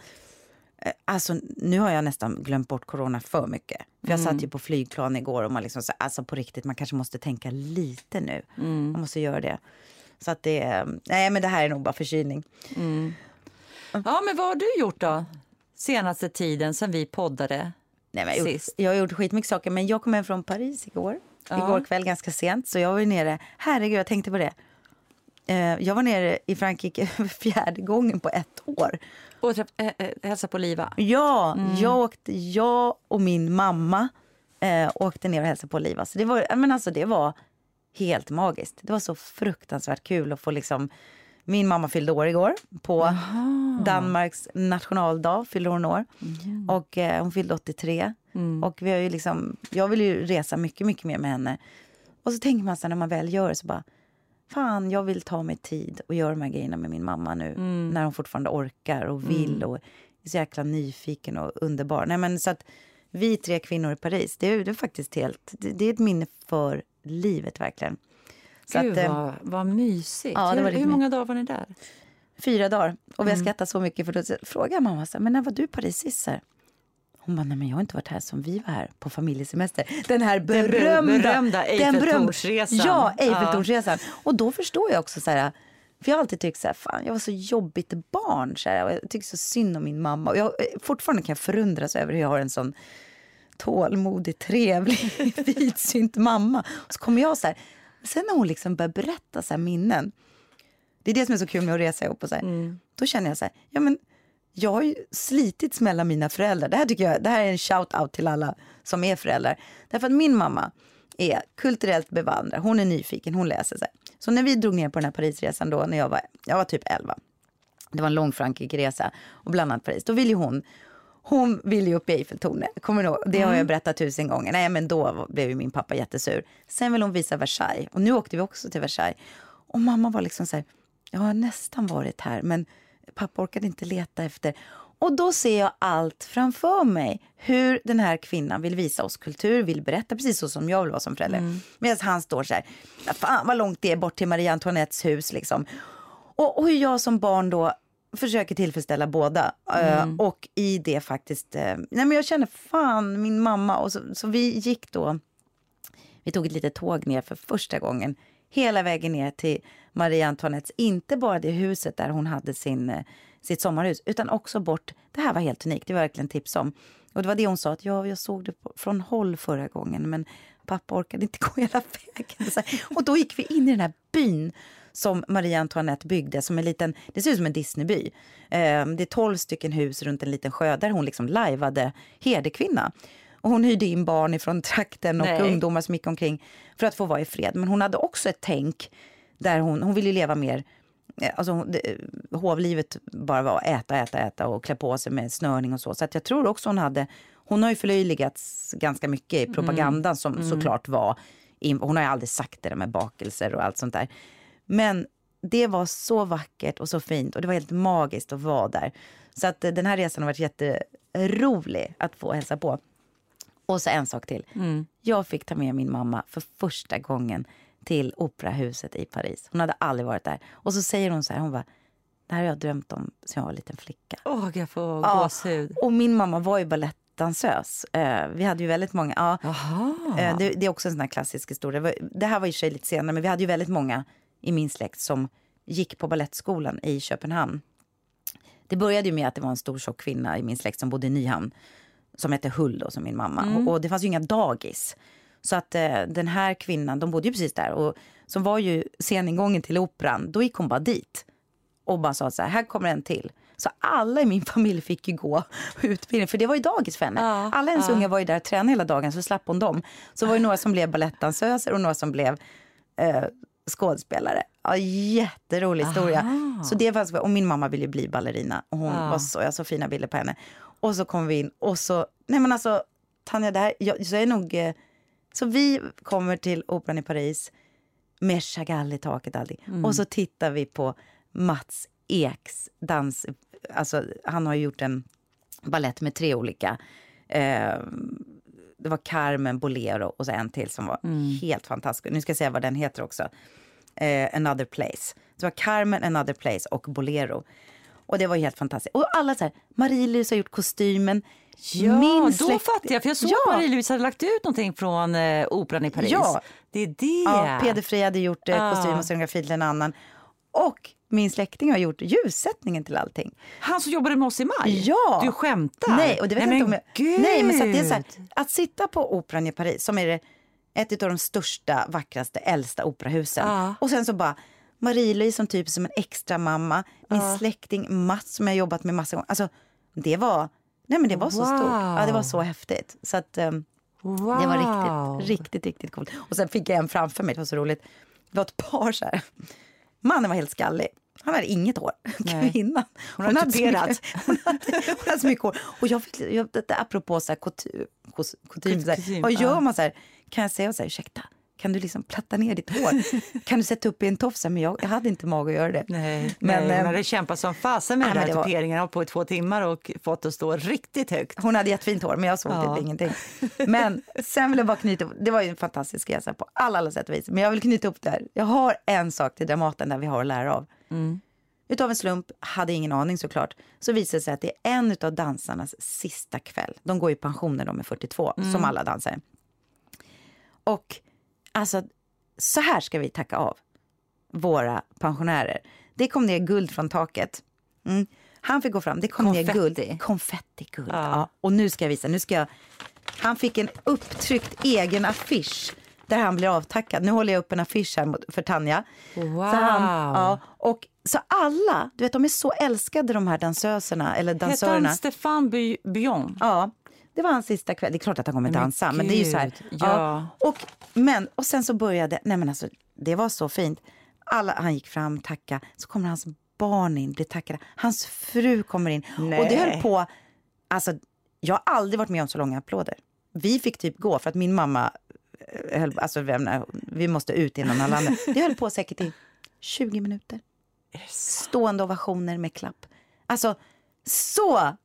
A: Eh, alltså, nu har jag nästan glömt bort corona för mycket. För jag mm. satt ju på flygplan igår och man liksom så, alltså på riktigt, man kanske måste tänka lite nu. Mm. Man måste göra det. Så att det, nej men det här är nog bara förkylning. Mm.
B: Ja men vad har du gjort då? Senaste tiden sen vi poddade
A: nej, men jag, sist. Gjort, jag har gjort skitmycket saker men jag kom hem från Paris igår. Ja. Igår kväll ganska sent så jag var nere, herregud jag tänkte på det. Eh, jag var nere i Frankrike för [LAUGHS] fjärde gången på ett år.
B: Och träff, äh, äh, hälsa på Liva?
A: Ja, mm. jag, åkte, jag och min mamma äh, åkte ner och hälsade på Liva. Så det var, men alltså, det var helt magiskt. Det var så fruktansvärt kul att få liksom... Min mamma fyllde år igår. På Aha. Danmarks nationaldag fyllde hon år. Mm. Och eh, Hon fyllde 83. Mm. Och vi har ju liksom, jag vill ju resa mycket, mycket mer med henne. Och så tänker man så när man väl gör det så bara fan, jag vill ta mig tid och göra de här grejerna med min mamma nu. Mm. När hon fortfarande orkar och vill mm. och är så jäkla nyfiken och underbar. Nej, men så att vi tre kvinnor i Paris, det är, det är faktiskt helt, det, det, är ett minne för livet verkligen.
B: Så Gud, att, eh, vad, vad mysigt. Ja, hur, hur många dagar var ni där?
A: Fyra dagar. Och vi har mm. skrattat så mycket för då frågar mamma så här, men när var du i Paris sist? Hon bara, nej men jag har inte varit här som vi var här på familjesemester. Den här berömda,
B: den berömda Eiffeltornsresan.
A: Ja, Eiffeltornsresan. Ja. Och då förstår jag också så här, för jag har alltid tyckt så här, fan jag var så jobbigt barn. Så här, och jag tycker så synd om min mamma. Och jag, fortfarande kan jag förundras över hur jag har en sån tålmodig, trevlig, [LAUGHS] vidsynt mamma. Och så kommer jag så här, sen när hon liksom börjar berätta så minnen. Det är det som är så kul med att resa ihop. Och så här, mm. Då känner jag så här, ja men jag har ju slitits mellan mina föräldrar. Det här, tycker jag, det här är en shout-out till alla som är föräldrar. Därför att min mamma är kulturellt bevandrad, hon är nyfiken, hon läser sig. Så när vi drog ner på den här Parisresan då, när jag var, jag var typ 11. Det var en lång Frankrike-resa och bland annat Paris. Då ville hon hon ville ju upp i Eiffeltornet. Kommer du Det har jag mm. berättat tusen gånger. Nej, men då blev ju min pappa jättesur. Sen ville hon visa Versailles. Och nu åkte vi också till Versailles. Och mamma var liksom så här, jag har nästan varit här, men pappa orkade inte leta efter. Och då ser jag allt framför mig. Hur den här kvinnan vill visa oss kultur, vill berätta precis så som jag vill vara som förälder. Mm. Medan han står så här, fan vad långt det är bort till Marie Antoinettes hus liksom. Och, och hur jag som barn då försöker tillfredsställa båda. Eh, mm. Uh, och i det faktiskt, uh, nej men jag känner fan min mamma. Och så, så vi gick då, vi tog ett litet tåg ner för första gången hela vägen ner till Marie Antoinettes, inte bara det huset där hon hade sin, eh, sitt sommarhus, utan också bort, det här var helt unikt, det var verkligen tips om. Och det var det hon sa, att ja, jag såg det från håll förra gången, men pappa orkade inte [LAUGHS] gå hela vägen. Och då gick vi in i den här byn som Marie Antoinette byggde som en liten, det ser ut som en Disneyby. Eh, det är tolv stycken hus runt en liten sjö där hon liksom lajvade herdekvinna. Och hon hyrde in barn från trakten och Nej. ungdomar som gick omkring för att få vara i fred. Men hon hade också ett tänk där hon, hon ville leva mer eh, Alltså, det, hovlivet bara var äta, äta, äta och klä på sig med snörning och så. Så att jag tror också hon hade... Hon har ju förlöjligats ganska mycket i mm. propagandan som mm. såklart var... Hon har ju aldrig sagt det där med bakelser och allt sånt där. Men det var så vackert och så fint och det var helt magiskt att vara där. Så att den här resan har varit jätterolig att få hälsa på. Och så en sak till. Mm. Jag fick ta med min mamma för första gången till operahuset i Paris. Hon hade aldrig varit där. Och så säger hon så här, hon bara, det här har jag drömt om sen jag var en liten flicka.
B: Åh, oh, jag får ja. gåshud.
A: Och min mamma var ju balettdansös. Uh, vi hade ju väldigt många. Ja, uh, det, det, är också en sån klassisk historia. Det, det här var i sig lite senare, men vi hade ju väldigt många i min släkt som gick på balettskolan i Köpenhamn. Det började ju med att det var en stor tjock kvinna i min släkt som bodde i Nyhamn som hette Hull då, som min mamma. Mm. Och, och, det fanns ju inga dagis. Så att eh, den här kvinnan, de bodde ju precis där. Och som var ju sceningången till operan, då gick hon bara dit. Och bara sa så här, här kommer en till. Så alla i min [LAUGHS] familj fick ju gå utbildning, för det var ju dagis för henne. Ja, alla hennes ja. unga var ju där och tränade hela dagen, så slapp hon dem. Så var det några som blev balettdansöser och några som blev eh, skådespelare. Ja, jätterolig historia. Aha. Så det var, och min mamma ville bli ballerina och hon ja. var så, jag så fina bilder på henne. Och så kom vi in och så, nej men alltså Tanja, det här, jag, så är nog, eh, så vi kommer till Operan i Paris med Chagall i taket allting. Mm. Och så tittar vi på Mats Eks dans, alltså han har gjort en ballett med tre olika eh, det var Carmen, Bolero och så en till som var mm. helt fantastisk. Nu ska jag säga vad den heter också. Eh, Another Place. Det var Carmen, Another Place och Bolero. Och det var helt fantastiskt. Och alla så här, Marie-Louise har gjort kostymen.
B: Ja, Min släkt... då fattar jag. För jag såg ja. Marie-Louise hade lagt ut någonting från eh, Operan i Paris. Ja. Det är det.
A: Ja, Peder Fri hade gjort eh, kostym och scenografi till en annan. Och min släkting har gjort ljussättningen till allting.
B: Han som jobbade med oss i maj?
A: Ja!
B: Du skämtar?
A: Nej, och det vet Nej, men, inte om jag... Nej, men så att det är så här, att sitta på Operan i Paris, som är det, ett av de största, vackraste, äldsta operahusen. Ja. Och sen så bara Marie-Louise som typ som en extra mamma, min ja. släkting Mats som jag jobbat med massa gånger. Alltså, det var, nej men det var så wow. stort. Ja, det var så häftigt. Så att, um, wow. det var riktigt, riktigt, riktigt coolt. Och sen fick jag en framför mig, det var så roligt. Det var ett par så här. Mannen var helt skallig. Han hade inget hår. [LAUGHS] Kvinnan.
B: Hon, hon, hade
A: mycket, hon, hade, hon hade så mycket hår. Och jag, jag, apropå så här, kutym, kutym, så här, vad gör man så här? Kan jag säga så här, ursäkta, kan du liksom platta ner ditt hår? [LAUGHS] kan du sätta upp i en tofs? Men jag, jag hade inte mag att göra det.
B: Nej, men, nej, hon hade kämpat som fasen med nej, den här tuperingen var... på i två timmar och fått att stå riktigt högt.
A: Hon hade jättefint hår, men jag såg ja. typ ingenting. Men sen vill jag bara knyta det var ju en fantastisk resa på alla, alla sätt och vis. Men jag vill knyta upp det här. Jag har en sak till Dramaten där vi har att lära av. Mm. Utav en slump, hade ingen aning såklart, så visade det sig att det är en av dansarnas sista kväll. De går i pension när de är 42, mm. som alla dansare. Och alltså, så här ska vi tacka av våra pensionärer. Det kom ner guld från taket. Mm. Han fick gå fram, det kom
B: Konfetti.
A: ner guld. Konfetti-guld. Ja. ja. Och nu ska jag visa, nu ska jag... Han fick en upptryckt egen affisch där han blir avtackad. Nu håller jag upp en affisch här för Tanja.
B: Wow. Så, han,
A: ja, och, så alla, du vet de är så älskade de här dansöserna eller dansörerna. Hette han
B: Stefan Bion?
A: Ja. Det var hans sista kväll. Det är klart att han kommer dansa, men, men det är ju så här. Ja. ja. Och, men, och sen så började, nej men alltså det var så fint. Alla, han gick fram, tacka, så kommer hans barn in, blir tackade. Hans fru kommer in. Nej. Och det höll på, alltså jag har aldrig varit med om så långa applåder. Vi fick typ gå för att min mamma eh, höll, alltså vi måste ut innan alla andra. [LAUGHS] Det höll på säkert i 20 minuter. Stående ovationer med klapp. Alltså så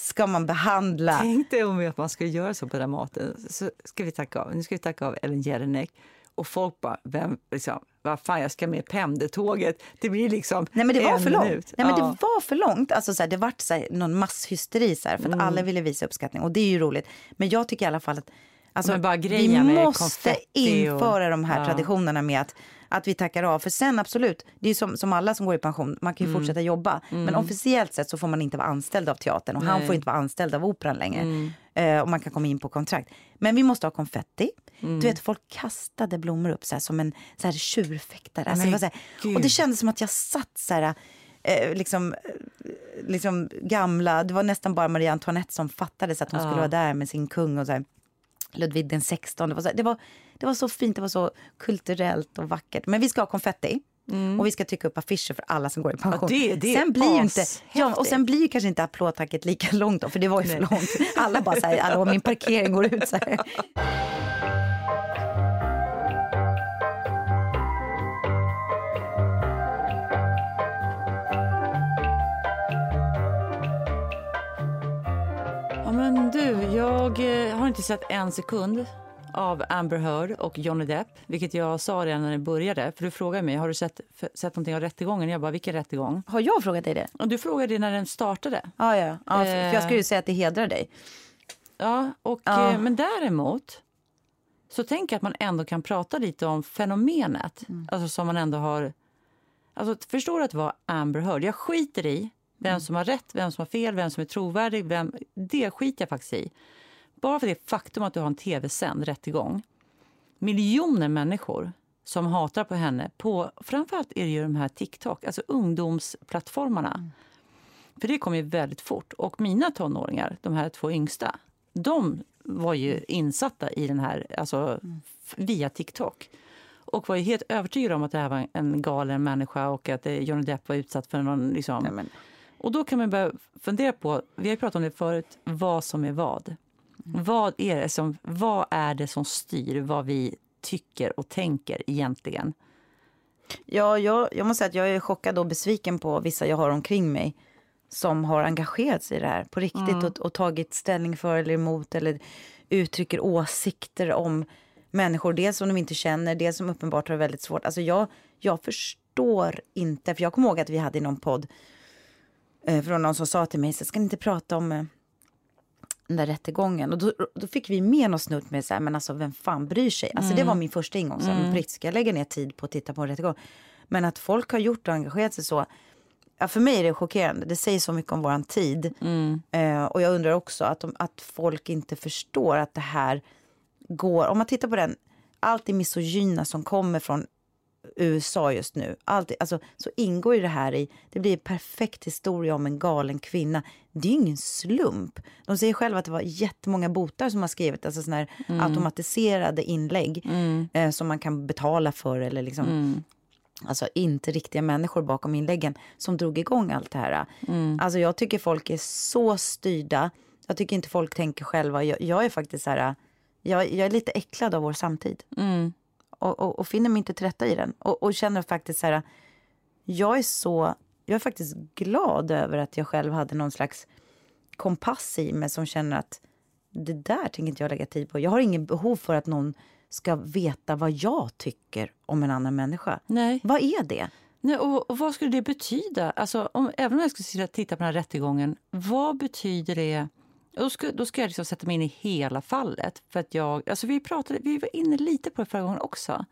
A: ska man behandla.
B: Tänk dig om att man ska göra så på Dramaten. Så ska vi tacka av. Nu ska vi tacka av Ellen Jelinek. Och folk bara, vem, liksom, vad fan, jag ska med pendeltåget. Det blir liksom
A: Nej, men det var för långt.
B: minut.
A: Nej, men det var för långt. Alltså, så här, det var så här, någon masshysteri så här, för att mm. alla ville visa uppskattning. Och det är ju roligt. Men jag tycker i alla fall att alltså, vi måste införa och, de här ja. traditionerna med att att vi tackar av. För sen absolut, det är som, som alla som går i pension, man kan ju mm. fortsätta jobba. Mm. Men officiellt sett så får man inte vara anställd av teatern och Nej. han får inte vara anställd av operan längre. Mm. Uh, och man kan komma in på kontrakt. Men vi måste ha konfetti. Mm. Du vet, folk kastade blommor upp så här, som en så här, tjurfäktare. Alltså, det så här, och det kändes som att jag satt så här, eh, liksom, eh, liksom gamla, det var nästan bara Marie Antoinette som fattades att hon ja. skulle vara där med sin kung. och så här. Ludvig den 16. Det var, så, det, var, det var så fint, det var så kulturellt och vackert. Men vi ska ha konfetti. Mm. Och vi ska trycka upp affischer för alla som går i pension.
B: Ja, det, det
A: sen blir inte, ja, och sen blir kanske inte applådtacket lika långt då, för det var ju för långt. Alla bara säger, min parkering går ut så här. [LAUGHS]
B: jag eh, har inte sett en sekund av Amber Heard och Johnny Depp, vilket jag sa redan när det började. För du frågade mig, har du sett, sett någonting av rättegången? Jag bara, vilken rättegång?
A: Har jag frågat dig det?
B: Och du frågade det när den startade.
A: Ja, ja. ja för jag skulle ju säga att det hedrar dig.
B: Ja, och, ja. Eh, men däremot så tänker jag att man ändå kan prata lite om fenomenet. Mm. Alltså som man ändå har... Alltså, förstår du att det var Amber Heard? Jag skiter i vem mm. som har rätt, vem som har fel, vem som är trovärdig. Vem, det skiter jag faktiskt i. Bara för det faktum att du har en tv-sänd rättegång. Miljoner människor som hatar på henne. På, framförallt är det ju de här TikTok, alltså ungdomsplattformarna. Mm. För det kom ju väldigt fort. Och mina tonåringar, de här två yngsta, de var ju insatta i den här, alltså mm. via TikTok. Och var ju helt övertygade om att det här var en galen människa och att Johnny Depp var utsatt för någon liksom, Nej, och då kan man börja fundera på, vi har pratat om det förut, vad som är vad. Vad, är det som, vad är det som styr vad vi tycker och tänker egentligen?
A: Ja, jag, jag måste säga att jag är chockad och besviken på vissa jag har omkring mig som har engagerat sig i det här på riktigt mm. och, och, tagit ställning för eller emot eller uttrycker åsikter om människor. Dels som de inte känner, dels som uppenbart har väldigt svårt. Alltså jag, jag förstår inte, för jag kommer ihåg att vi hade i någon podd eh, från någon som sa till mig, så ska ni inte prata om eh, den där rättegången. Och då, då fick vi med något snutt med så här, men alltså vem fan bryr sig? Alltså det var min första ingång, så mm. ska jag lägga ner tid på att titta på en rättegång? Men att folk har gjort och engagerat sig så, ja, för mig är det chockerande. Det säger så mycket om våran tid.
B: Mm.
A: Eh, och jag undrar också att, de, att folk inte förstår att det här går, om man tittar på den, allt det misogyna som kommer från USA just nu. Allt, alltså, så ingår ju det här i, det blir en perfekt historia om en galen kvinna. Det är ju ingen slump. De säger själva att det var jättemånga botar som har skrivit, alltså såna här mm. automatiserade inlägg
B: mm.
A: eh, som man kan betala för eller liksom
B: mm.
A: Alltså inte riktiga människor bakom inläggen som drog igång allt det här.
B: Mm.
A: Alltså jag tycker folk är så styrda. Jag tycker inte folk tänker själva. Jag, jag är faktiskt så här, jag, jag, är lite äcklad av vår samtid.
B: Mm
A: och, och, och, finner mig inte till rätta i den. Och, och känner faktiskt så här, jag är så, jag är faktiskt glad över att jag själv hade någon slags kompass i mig som känner att det där tänker inte jag lägga tid på. Jag har ingen behov för att någon ska veta vad jag tycker om en annan människa.
B: Nej.
A: Vad är det?
B: Nej, och, och vad skulle det betyda? Alltså, om, även om jag skulle titta på den här rättegången, vad betyder det då ska, då ska jag liksom sätta mig in i hela fallet. För att jag, alltså vi, pratade, vi var inne lite på det förra gången också,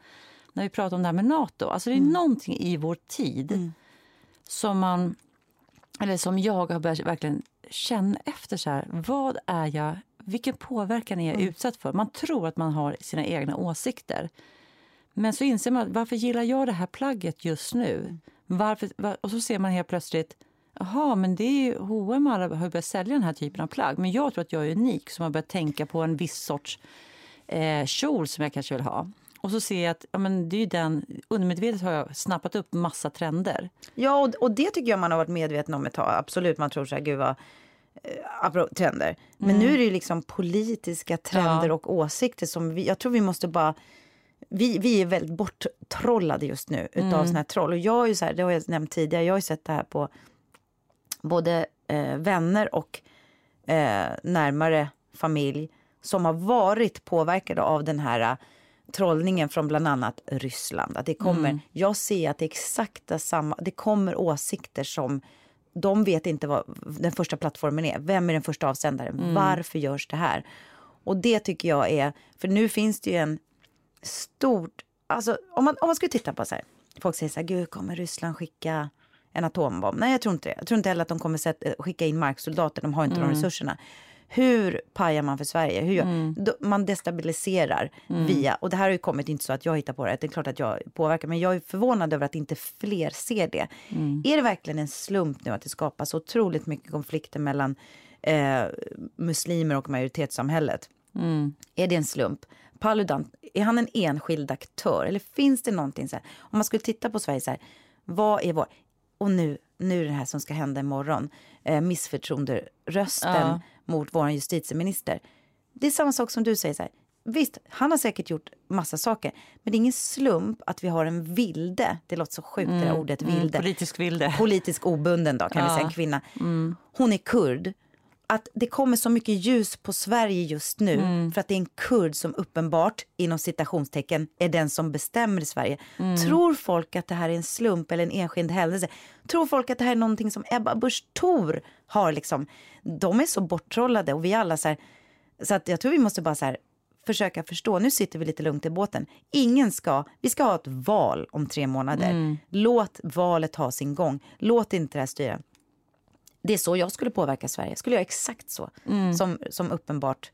B: när vi pratade om det här med Nato. Alltså det är mm. någonting i vår tid
A: mm.
B: som man eller som jag har börjat verkligen känna efter. så här, Vad är jag, vilken påverkan är jag mm. utsatt för? Man tror att man har sina egna åsikter. Men så inser man varför gillar jag det här plagget just nu? Mm. Varför, var, och så ser man helt plötsligt Jaha, men det är ju, H&M har börjat sälja den här typen av plagg. Men jag tror att jag är unik som har börjat tänka på en viss sorts eh, kjol som jag kanske vill ha. Och så ser jag att ja, men det är den, undermedvetet har jag snappat upp massa trender.
A: Ja, och, och det tycker jag man har varit medveten om ett tag. Absolut, man tror så här, gud vad eh, trender. Men mm. nu är det ju liksom politiska trender ja. och åsikter som vi, jag tror vi måste bara vi, vi är väldigt borttrollade just nu utav mm. såna här troll. Och jag har ju så här, det har jag nämnt tidigare, jag har ju sett det här på både eh, vänner och eh, närmare familj som har varit påverkade av den här uh, trollningen från bland annat Ryssland. Att det kommer, mm. Jag ser att det är exakta samma, det kommer åsikter som de vet inte vad den första plattformen är. Vem är den första avsändaren? Mm. Varför görs det här? Och det tycker jag är, för nu finns det ju en stort, alltså om man, om man skulle titta på så här, folk säger så här, gud kommer Ryssland skicka en atombomb. Nej, jag tror inte det. Jag tror inte heller att de kommer sätta, skicka in marksoldater. De har inte mm. de resurserna. Hur pajar man för Sverige? Hur mm. Man destabiliserar mm. via... Och det här har ju kommit, inte så att jag hittar på det. Det är klart att jag påverkar. Men jag är förvånad över att inte fler ser det.
B: Mm.
A: Är det verkligen en slump nu att det skapas otroligt mycket konflikter mellan eh, muslimer och majoritetssamhället?
B: Mm.
A: Är det en slump? Paludan, är han en enskild aktör? Eller finns det någonting så här? Om man skulle titta på Sverige så här, vad är vår och nu, nu det här som ska hända imorgon, eh, missförtroenderösten ja. mot vår justitieminister. Det är samma sak som du säger. Så här. Visst, han har säkert gjort massa saker, men det är ingen slump att vi har en vilde. Det låter så sjukt, mm, det ordet vilde. Mm,
B: politisk vilde.
A: Politisk obunden då, kan ja. vi säga, en kvinna.
B: Mm.
A: Hon är kurd att det kommer så mycket ljus på Sverige just nu
B: mm.
A: för att det är en kurd som uppenbart, inom citationstecken, är den som bestämmer i Sverige.
B: Mm.
A: Tror folk att det här är en slump eller en enskild händelse? Tror folk att det här är någonting som Ebba Busch Thor har liksom? De är så borttrollade och vi alla så här, så att jag tror vi måste bara så här, försöka förstå. Nu sitter vi lite lugnt i båten. Ingen ska, vi ska ha ett val om tre månader.
B: Mm.
A: Låt valet ha sin gång. Låt inte det här styra det är så jag skulle påverka Sverige. Jag skulle göra exakt så
B: mm.
A: som, som uppenbart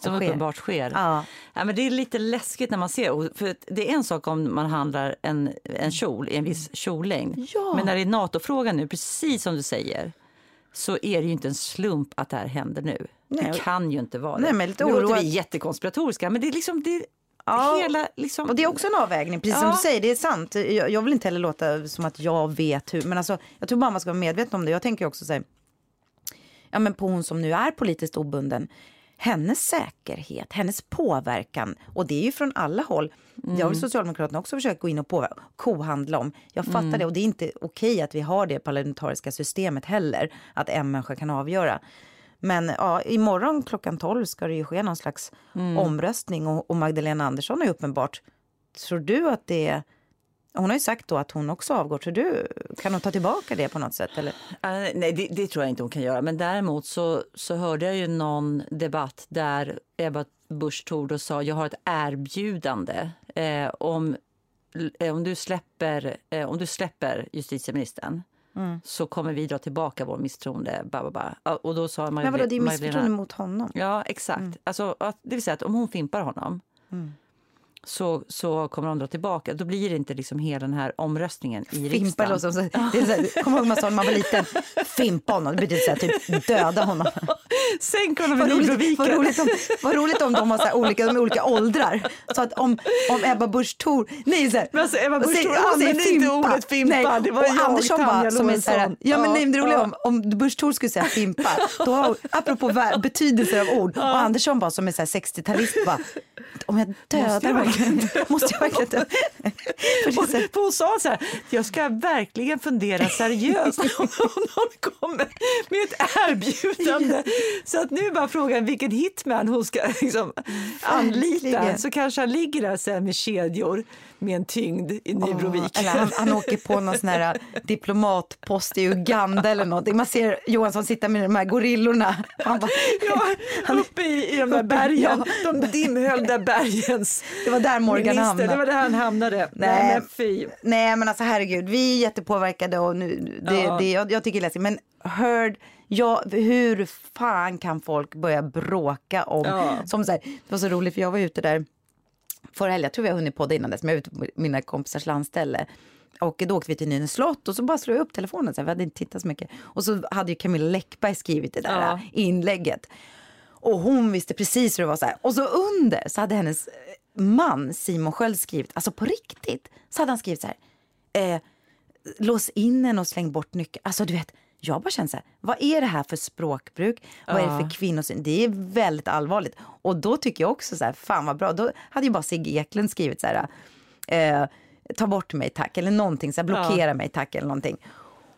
B: som
A: sker.
B: uppenbart sker.
A: Ja.
B: Ja, men det är lite läskigt när man ser. För det är en sak om man handlar en, en kjol i en viss kjollängd.
A: Ja.
B: Men när det är NATO-frågan nu, precis som du säger så är det ju inte en slump att det här händer nu.
A: Nej.
B: Det kan ju inte vara det.
A: Nej, men lite
B: nu låter vi jättekonspiratoriska, men det är liksom... Det,
A: Ja.
B: Hela, liksom...
A: Och det är också en avvägning, precis ja. som du säger, det är sant. Jag, jag, vill inte heller låta som att jag vet hur, men alltså, jag tror bara man ska vara medveten om det. Jag tänker också så här, ja, men på hon som nu är politiskt obunden, hennes säkerhet, hennes påverkan, och det är ju från alla håll. Mm. Det har väl Socialdemokraterna också försökt gå in och påverka, kohandla om. Jag fattar mm. det och det är inte okej att vi har det parlamentariska systemet heller, att en människa kan avgöra. Men ja, imorgon klockan 12 ska det ju ske någon slags mm. omröstning och, och Magdalena Andersson är uppenbart, tror du att det är hon har ju sagt då att hon också avgår. Så du, kan hon ta tillbaka det på något sätt? Eller?
B: Uh, nej, det, det, tror jag inte hon kan göra. Men däremot så, så hörde jag ju någon debatt där Ebba Busch Thor sa jag har ett erbjudande eh, om, eh, om, du släpper, eh, om du släpper justitieministern mm. så kommer vi dra tillbaka vår misstroende. Ba, Och då sa
A: Men vadå, det är misstroende mot honom?
B: Ja, exakt. Mm. Alltså, det vill säga att om hon fimpar honom mm så, så kommer de dra tillbaka. Då blir det inte liksom hela den här omröstningen i
A: Fimpa
B: riksdagen.
A: Låter som, [LAUGHS] det är så här, kommer ihåg man sa när man var liten? Fimpa honom. Det betyder så här, typ döda honom.
B: Sänk honom i Nybroviken.
A: Vad roligt, om, vad roligt om de har så olika, de olika åldrar. Så att om, om Ebba Busch Thor... Nej, så här,
B: men alltså, Ebba Busch Thor använder inte ordet fimpa. Nej, det var och jag,
A: Andersson bara, som är så här, ja, men nej, det roliga om, om Busch Thor skulle säga fimpa, då, apropå betydelser av ord, och Andersson bara som är 60-talist bara, om jag dödar honom, [LAUGHS] måste jag verkligen dö? [LAUGHS]
B: För hon sa så här, jag ska verkligen fundera seriöst om någon [LAUGHS] kommer med ett erbjudande. Så att nu är bara frågan vilken hitman hon ska liksom anlita. Så kanske han ligger där sen med kedjor med en tyngd i Nybrovik.
A: Oh, han, han, åker på någon sån här diplomatpost i Uganda eller någonting. Man ser Johansson sitta med de här gorillorna. Han bara, [LAUGHS]
B: ja, uppe i, i de där bergen, ja. de dimhöljda bergens
A: Det var där Morgan minister. hamnade.
B: Det var där han hamnade. Nej,
A: nej, men, fy. nej men alltså herregud, vi är jättepåverkade och nu, det, ja. det, jag, jag tycker det är läskigt. Men Heard Ja, hur fan kan folk börja bråka om... Ja. Som så här, det var så roligt för jag var ute där förra helgen, jag tror vi har hunnit podda innan dess, men jag var ute på mina kompisars landställe. Och då åkte vi till Nynäs slott och så bara slog jag upp telefonen, så här, vi hade inte tittat så mycket. Och så hade ju Camilla Läckberg skrivit det där ja. inlägget. Och hon visste precis hur det var så här. Och så under så hade hennes man Simon Sköld skrivit, alltså på riktigt, så hade han skrivit så här. Eh, lås in en och släng bort nyckeln. Alltså du vet, jag bara känner så här, vad är det här för språkbruk? Vad är det för kvinnosyn? Det är väldigt allvarligt. Och då tycker jag också så här, fan vad bra. Då hade ju bara Sigge Eklund skrivit så här, eh, ta bort mig tack, eller någonting, så här, blockera mig tack eller någonting.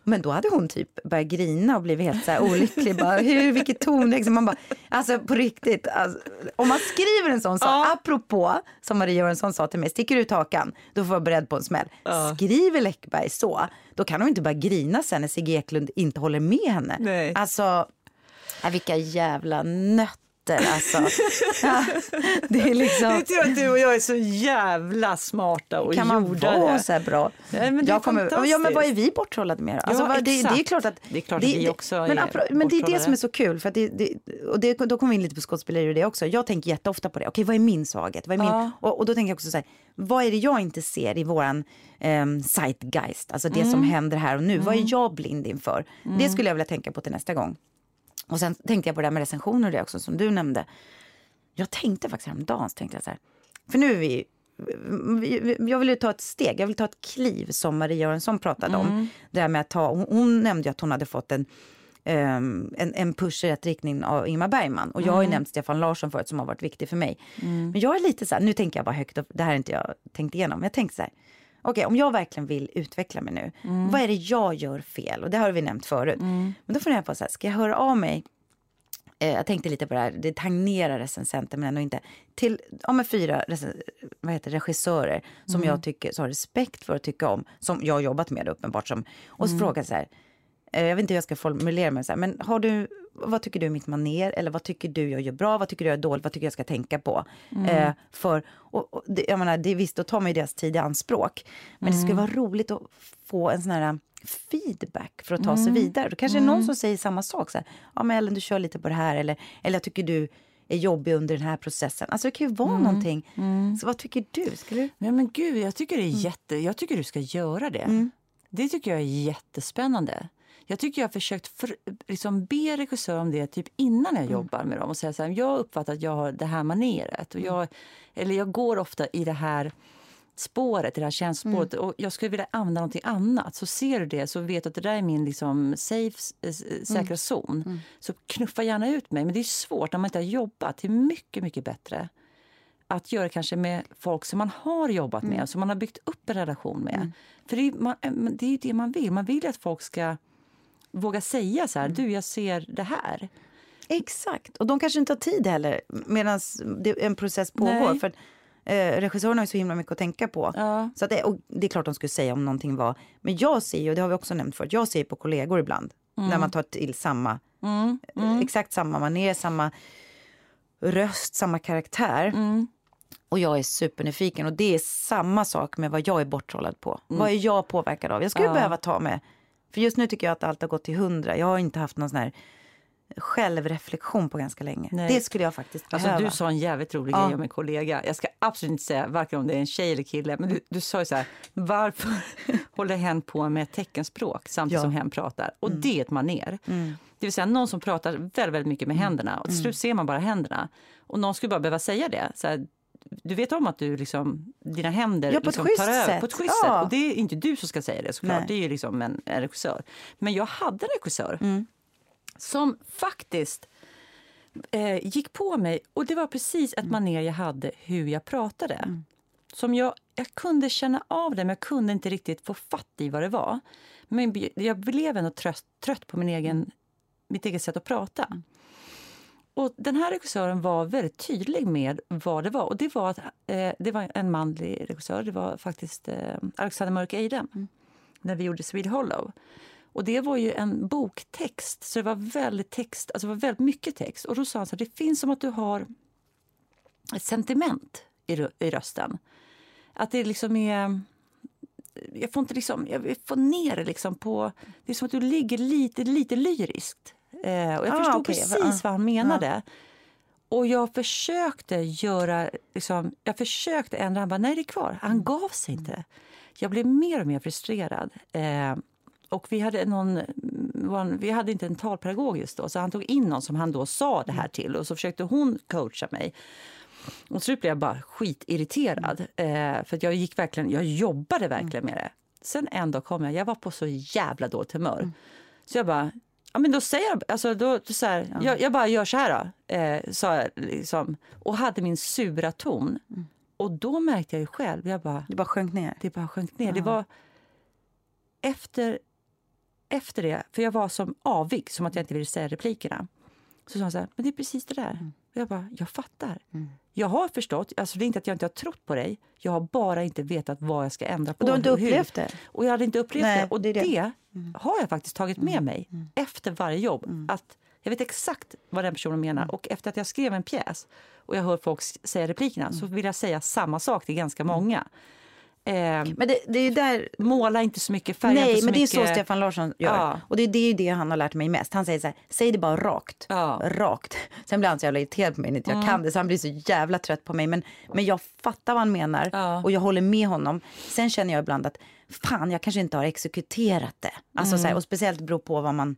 A: Men då hade hon typ börjat grina och blivit helt så här olycklig. bara, hur, vilket tonläge. Man bara, alltså på riktigt. Alltså, om man skriver en sån sak, ja. apropå som Maria Göransson sa till mig, sticker ut hakan, då får vara beredd på en smäll. Ja. Skriver Läckberg så, då kan hon inte bara grina sen när Sigge Eklund inte håller med henne. Nej. Alltså, vilka jävla nötter nötter. Alltså. [LAUGHS] Ja,
B: det är liksom... Det tror att du och jag är så jävla smarta och
A: Kan man vara så här bra?
B: Nej, men det jag kommer,
A: ja, men vad är vi borttrollade med? Alltså,
B: ja,
A: det, det, är klart att...
B: Det är klart det, att vi också
A: men, är Men det är det som är så kul. För det, det, och det, då kommer vi in lite på skådespeleri och det också. Jag tänker jätteofta på det. Okej, vad är min svaghet? Vad är min, ja. och, och, då tänker jag också så här, vad är det jag inte ser i våran um, zeitgeist? Alltså det mm. som händer här och nu. Mm. Vad är mm. jag blind inför? Mm. Det skulle jag vilja tänka på till nästa gång. Och sen tänkte jag på det där med recensioner och det också som du nämnde. Jag tänkte faktiskt häromdagen, så tänkte jag så här, för nu är vi jag vill ta ett steg, jag vill ta ett kliv som Maria Göransson pratade mm. om. Det med att ta, hon, hon nämnde att hon hade fått en, um, en, en push i rätt riktning av Ingmar Bergman. Och jag har ju mm. nämnt Stefan Larsson förut som har varit viktig för mig. Mm. Men jag är lite så här, nu tänker jag bara högt, det här är inte jag tänkt igenom. Jag tänkte så här, okay, om jag verkligen vill utveckla mig nu, mm. vad är det jag gör fel? Och det har vi nämnt förut. Mm. Men då funderar jag på så här, ska jag höra av mig eh, jag tänkte lite på det här, det tangerar recensenter men ändå inte. Till ja, med fyra vad heter, regissörer som mm. jag tycker så har respekt för att tycka om, som jag har jobbat med uppenbart. Som, och så mm. frågar så här, eh, jag vet inte hur jag ska formulera mig, så här, men har du, vad tycker du är mitt maner? Eller vad tycker du jag gör bra? Vad tycker du jag är dåligt? Vad tycker jag ska tänka på? Mm. Eh, för, och, och det, jag menar, det, visst, då tar man ju deras tid i anspråk. Men det skulle mm. vara roligt att få en sån här feedback för att ta sig mm. vidare. Då kanske mm. någon som säger samma sak. Så här, ja, men Ellen, du kör lite på det här. Eller, eller jag tycker du är jobbig under den här processen. Alltså det kan ju vara mm. någonting. Mm. Så vad tycker du? Ska du?
B: Ja, men gud, jag tycker det är mm. jätte... Jag tycker du ska göra det. Mm. Det tycker jag är jättespännande. Jag tycker jag har försökt för, liksom be regissörer om det typ innan jag mm. jobbar med dem och säga så här, jag uppfattar att jag har det här maneret. Och jag, eller jag går ofta i det här spåret, i det här känslospåret. Mm. Och jag skulle vilja använda någonting annat. Så ser du det, så vet du att det där är min liksom safe, äh, säkra mm. zon. Mm. Så knuffa gärna ut mig. Men det är svårt när man inte har jobbat. Det är mycket, mycket bättre att göra kanske med folk som man har jobbat med, mm. som man har byggt upp en relation med. Mm. För det är, man, eh, det är det man vill. Man vill att folk ska våga säga så här, mm. du jag ser det här.
A: Exakt, och de kanske inte har tid heller medan en process pågår. För Eh, regissörerna har ju så himla mycket att tänka på.
B: Ja.
A: Så det, och det är klart de skulle säga om någonting var... Men jag ser ju, och det har vi också nämnt förut, jag ser på kollegor ibland. När man tar till samma,
B: Mm.
A: eh, exakt samma manér, samma röst, samma karaktär.
B: Mm.
A: Och jag är supernyfiken och det är samma sak med vad jag är borttrollad på. Vad är jag påverkad av? Jag skulle
B: Mm. Ja.
A: behöva ta med, för just nu tycker jag att allt har gått till hundra. Jag har inte haft någon sån här självreflektion på ganska länge.
B: Nej.
A: Det skulle jag faktiskt
B: Alltså,
A: behöva.
B: du sa en jävligt rolig
A: Ja.
B: grej om en kollega. Jag ska absolut inte säga varken om det är en tjej eller kille, men du, du sa ju så här, varför [LAUGHS] håller hen på med teckenspråk samtidigt
A: Ja.
B: som hen pratar? Och det är ett maner. Det vill säga någon som pratar väldigt, väldigt mycket med händerna och till slut ser man bara händerna. Och någon skulle bara behöva säga det. Så här, du vet om att du liksom, dina händer
A: Ja, på
B: liksom tar över på ett schysst
A: Ja.
B: sätt. Och det är inte du som ska säga det såklart,
A: Nej.
B: det är ju liksom en, en regissör. Men jag hade en regissör som faktiskt eh, gick på mig. Och det var precis ett manér jag hade hur jag pratade. Som jag, jag kunde känna av det, men jag kunde inte riktigt få fatt i vad det var. Men jag blev ändå trött, trött på min egen, mitt eget sätt att prata. Och den här regissören var väldigt tydlig med vad det var. Och det var, att, eh, det var en manlig regissör. Det var faktiskt eh, Alexander Mörk Eidem. När vi gjorde Swede Hollow. Och det var ju en boktext, så det var väldigt text, alltså det var väldigt mycket text. Och då sa han så här, det finns som att du har ett sentiment i, i rösten. Att det liksom är... Jag får inte liksom, jag vill få ner det liksom på... Det är som att du ligger lite, lite lyriskt. Eh, och jag
A: Ah,
B: förstod
A: okej.
B: precis
A: Ah.
B: vad han menade. Och jag försökte göra... Liksom, jag försökte ändra. Han bara, nej det är kvar. Han gav sig inte. Jag blev mer och mer frustrerad. Eh, och vi hade, någon, vi hade inte en talpedagog just då, så han tog in någon som han då sa det här till och så försökte hon coacha mig. Och slut blev jag bara skitirriterad. Eh, för jag, gick verkligen, jag jobbade verkligen med det. Sen en dag kom jag, jag var på så jävla dåligt humör. Så jag bara, ja men då säger jag, alltså då, så här, jag, jag bara gör så här då. Eh, sa jag liksom, och hade min sura ton. Och då märkte jag ju själv, jag bara,
A: Det bara sjönk ner.
B: det bara sjönk ner. Det var efter, efter det, för jag var som avig, som att jag inte ville säga replikerna. Så sa han så här, men det är precis det där.
A: Mm.
B: Jag bara, jag fattar. Jag har förstått, alltså det är inte att jag inte har trott på dig. Jag har bara inte vetat vad jag ska ändra på.
A: Och du har inte upplevt det?
B: Och jag hade inte upplevt
A: Nej,
B: det. Och
A: det
B: det,
A: det. Mm.
B: har jag faktiskt tagit med mig efter varje jobb. Att jag vet exakt vad den personen menar.
A: Mm.
B: Och efter att jag skrev en pjäs och jag hör folk säga replikerna så vill jag säga samma sak till ganska många. Eh,
A: Men det, det är där...
B: måla inte så mycket, färga
A: Nej,
B: inte så
A: men det är
B: mycket.
A: så Stefan Larsson gör.
B: Ja.
A: Och det, är- det är ju det han har lärt mig mest. Han säger så här, säg det bara rakt.
B: Ja.
A: Rakt. [LAUGHS] Sen blir han så jävla irriterad på mig när jag kan det, så han blir så jävla trött på mig. Men, men jag fattar vad han menar
B: Ja.
A: och jag håller med honom. Sen känner jag ibland att fan, jag kanske inte har exekuterat det. Alltså, så här, och speciellt beror på vad man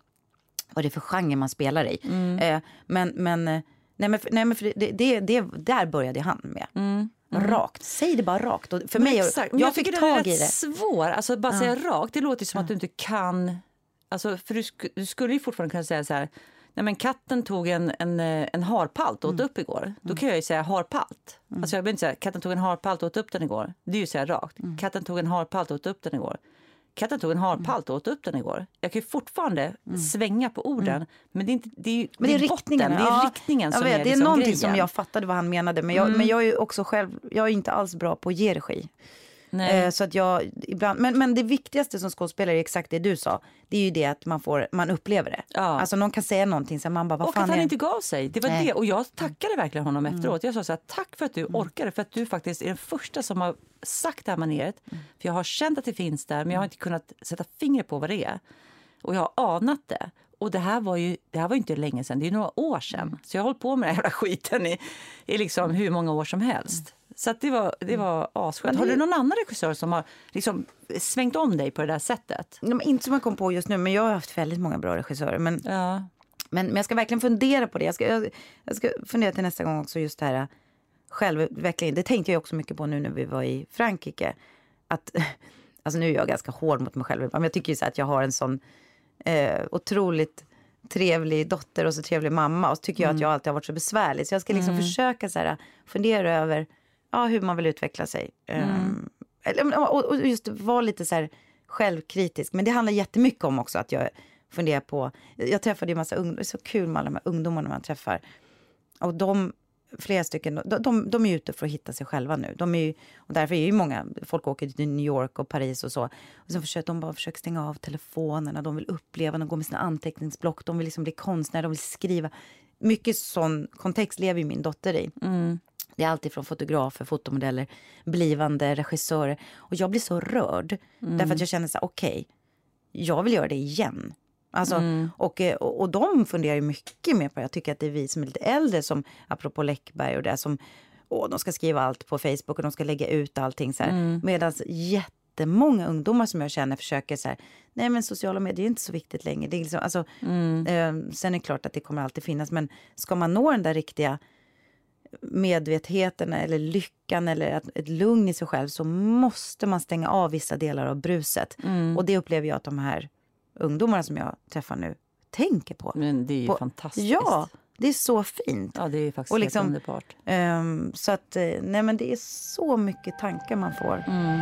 A: vad det är för genre man spelar i. Eh, men, men, eh, nej men, nej, men det, det, det, där började han med. Rakt, säg det bara rakt. Och för mig,
B: Exakt.
A: Jag,
B: jag
A: fick
B: är
A: tag i
B: rätt
A: det.
B: svår. Alltså bara säga rakt, det låter som att du inte kan... Alltså, för du, sk- du skulle ju fortfarande kunna säga så här... Nej, men katten tog en, en, eh, en harpalt och åt upp igår. Då kan jag ju säga harpalt. Alltså jag behöver inte säga katten tog en harpalt och åt upp den igår. Det är ju att säga rakt. Katten tog en harpalt och åt upp den igår. Katten tog en harpalt och åt upp den igår. Jag kan ju fortfarande svänga på orden, men det är, inte, det är,
A: Men det är
B: botten,
A: riktningen.
B: det är
A: ja.
B: riktningen som
A: vet,
B: är
A: Det är
B: liksom
A: någonting
B: grejen. Mm.
A: som jag fattade vad han menade. Men jag, men jag är ju också själv, jag är inte alls bra på att ge regi. Eh, så att jag ibland, men, men det viktigaste som skådespelare är exakt det du sa. Det är ju det att man, får, man upplever det.
B: Ja.
A: Alltså någon kan säga någonting så man bara, vad
B: Och
A: fan
B: att han
A: är
B: inte gav sig. Det var
A: Nej. Mm.
B: det. Och jag tackade verkligen honom efteråt. Jag sa så här, tack för att du orkade. För att du faktiskt är den första som har sagt det här maneret.
A: Mm.
B: För jag har känt att det finns där, men jag har inte kunnat sätta fingret på vad det är. Och jag har anat det. Och det här var ju det här var inte länge sedan, det är några år sedan.
A: Mm.
B: Så jag har hållit på med den här jävla skiten i, i liksom hur många år som helst. Så det var, det var asskönt. Har du någon annan regissör som har liksom svängt om dig på det där sättet?
A: Ja, Inte som jag kom på just nu, men jag har haft väldigt många bra regissörer. Men,
B: Ja.
A: men, men jag ska verkligen fundera på det. Jag ska, jag, jag ska fundera till nästa gång också just det här självutveckling. Det tänkte jag också mycket på nu när vi var i Frankrike. Att, [LAUGHS] alltså nu är jag ganska hård mot mig själv, men jag tycker ju så att jag har en sån eh, otroligt trevlig dotter och så trevlig mamma. Och så tycker jag att jag alltid har varit så besvärlig. Så jag ska liksom försöka så här, fundera över ja, hur man vill utveckla sig. Ehm, eller, och, och just vara lite så här självkritisk. Men det handlar jättemycket om också att jag funderar på... Jag träffade ju massa ungdomar, det är så kul med alla de här ungdomarna man träffar. Och de flera stycken, de, de, de är ute för att hitta sig själva nu. De är ju, och därför är ju många, folk åker till New York och Paris och så. Och så försöker de bara försöker stänga av telefonerna, de vill uppleva, de går med sina anteckningsblock, de vill liksom bli konstnärer, de vill skriva. Mycket sån kontext lever ju min dotter i.
B: Mm.
A: Det är alltid från fotografer, fotomodeller, blivande regissörer. Och jag blir så rörd.
B: Mm.
A: Därför att jag känner så här, okej, okay, jag vill göra det igen. Alltså,
B: Mm.
A: och, eh, och, och de funderar ju mycket mer på Jag tycker att det är vi som är lite äldre, som apropå Läckberg och det som åh, de ska skriva allt på Facebook och de ska lägga ut allting. Så
B: Mm.
A: Medan jättemånga ungdomar som jag känner försöker så här, nej men sociala medier är inte så viktigt längre. Det är liksom, alltså,
B: Mm.
A: eh, sen är det klart att det kommer alltid finnas, men ska man nå den där riktiga medvetenheten eller lyckan eller ett, lugn i sig själv så måste man stänga av vissa delar av bruset.
B: Mm.
A: Och det upplever jag att de här ungdomarna som jag träffar nu tänker på.
B: Men det är ju
A: på,
B: fantastiskt.
A: Ja, det är så fint.
B: Ja, det är faktiskt
A: Och liksom-
B: underbart.
A: Ehm, så att, eh, nej men det är så mycket tankar man får.
B: Mm.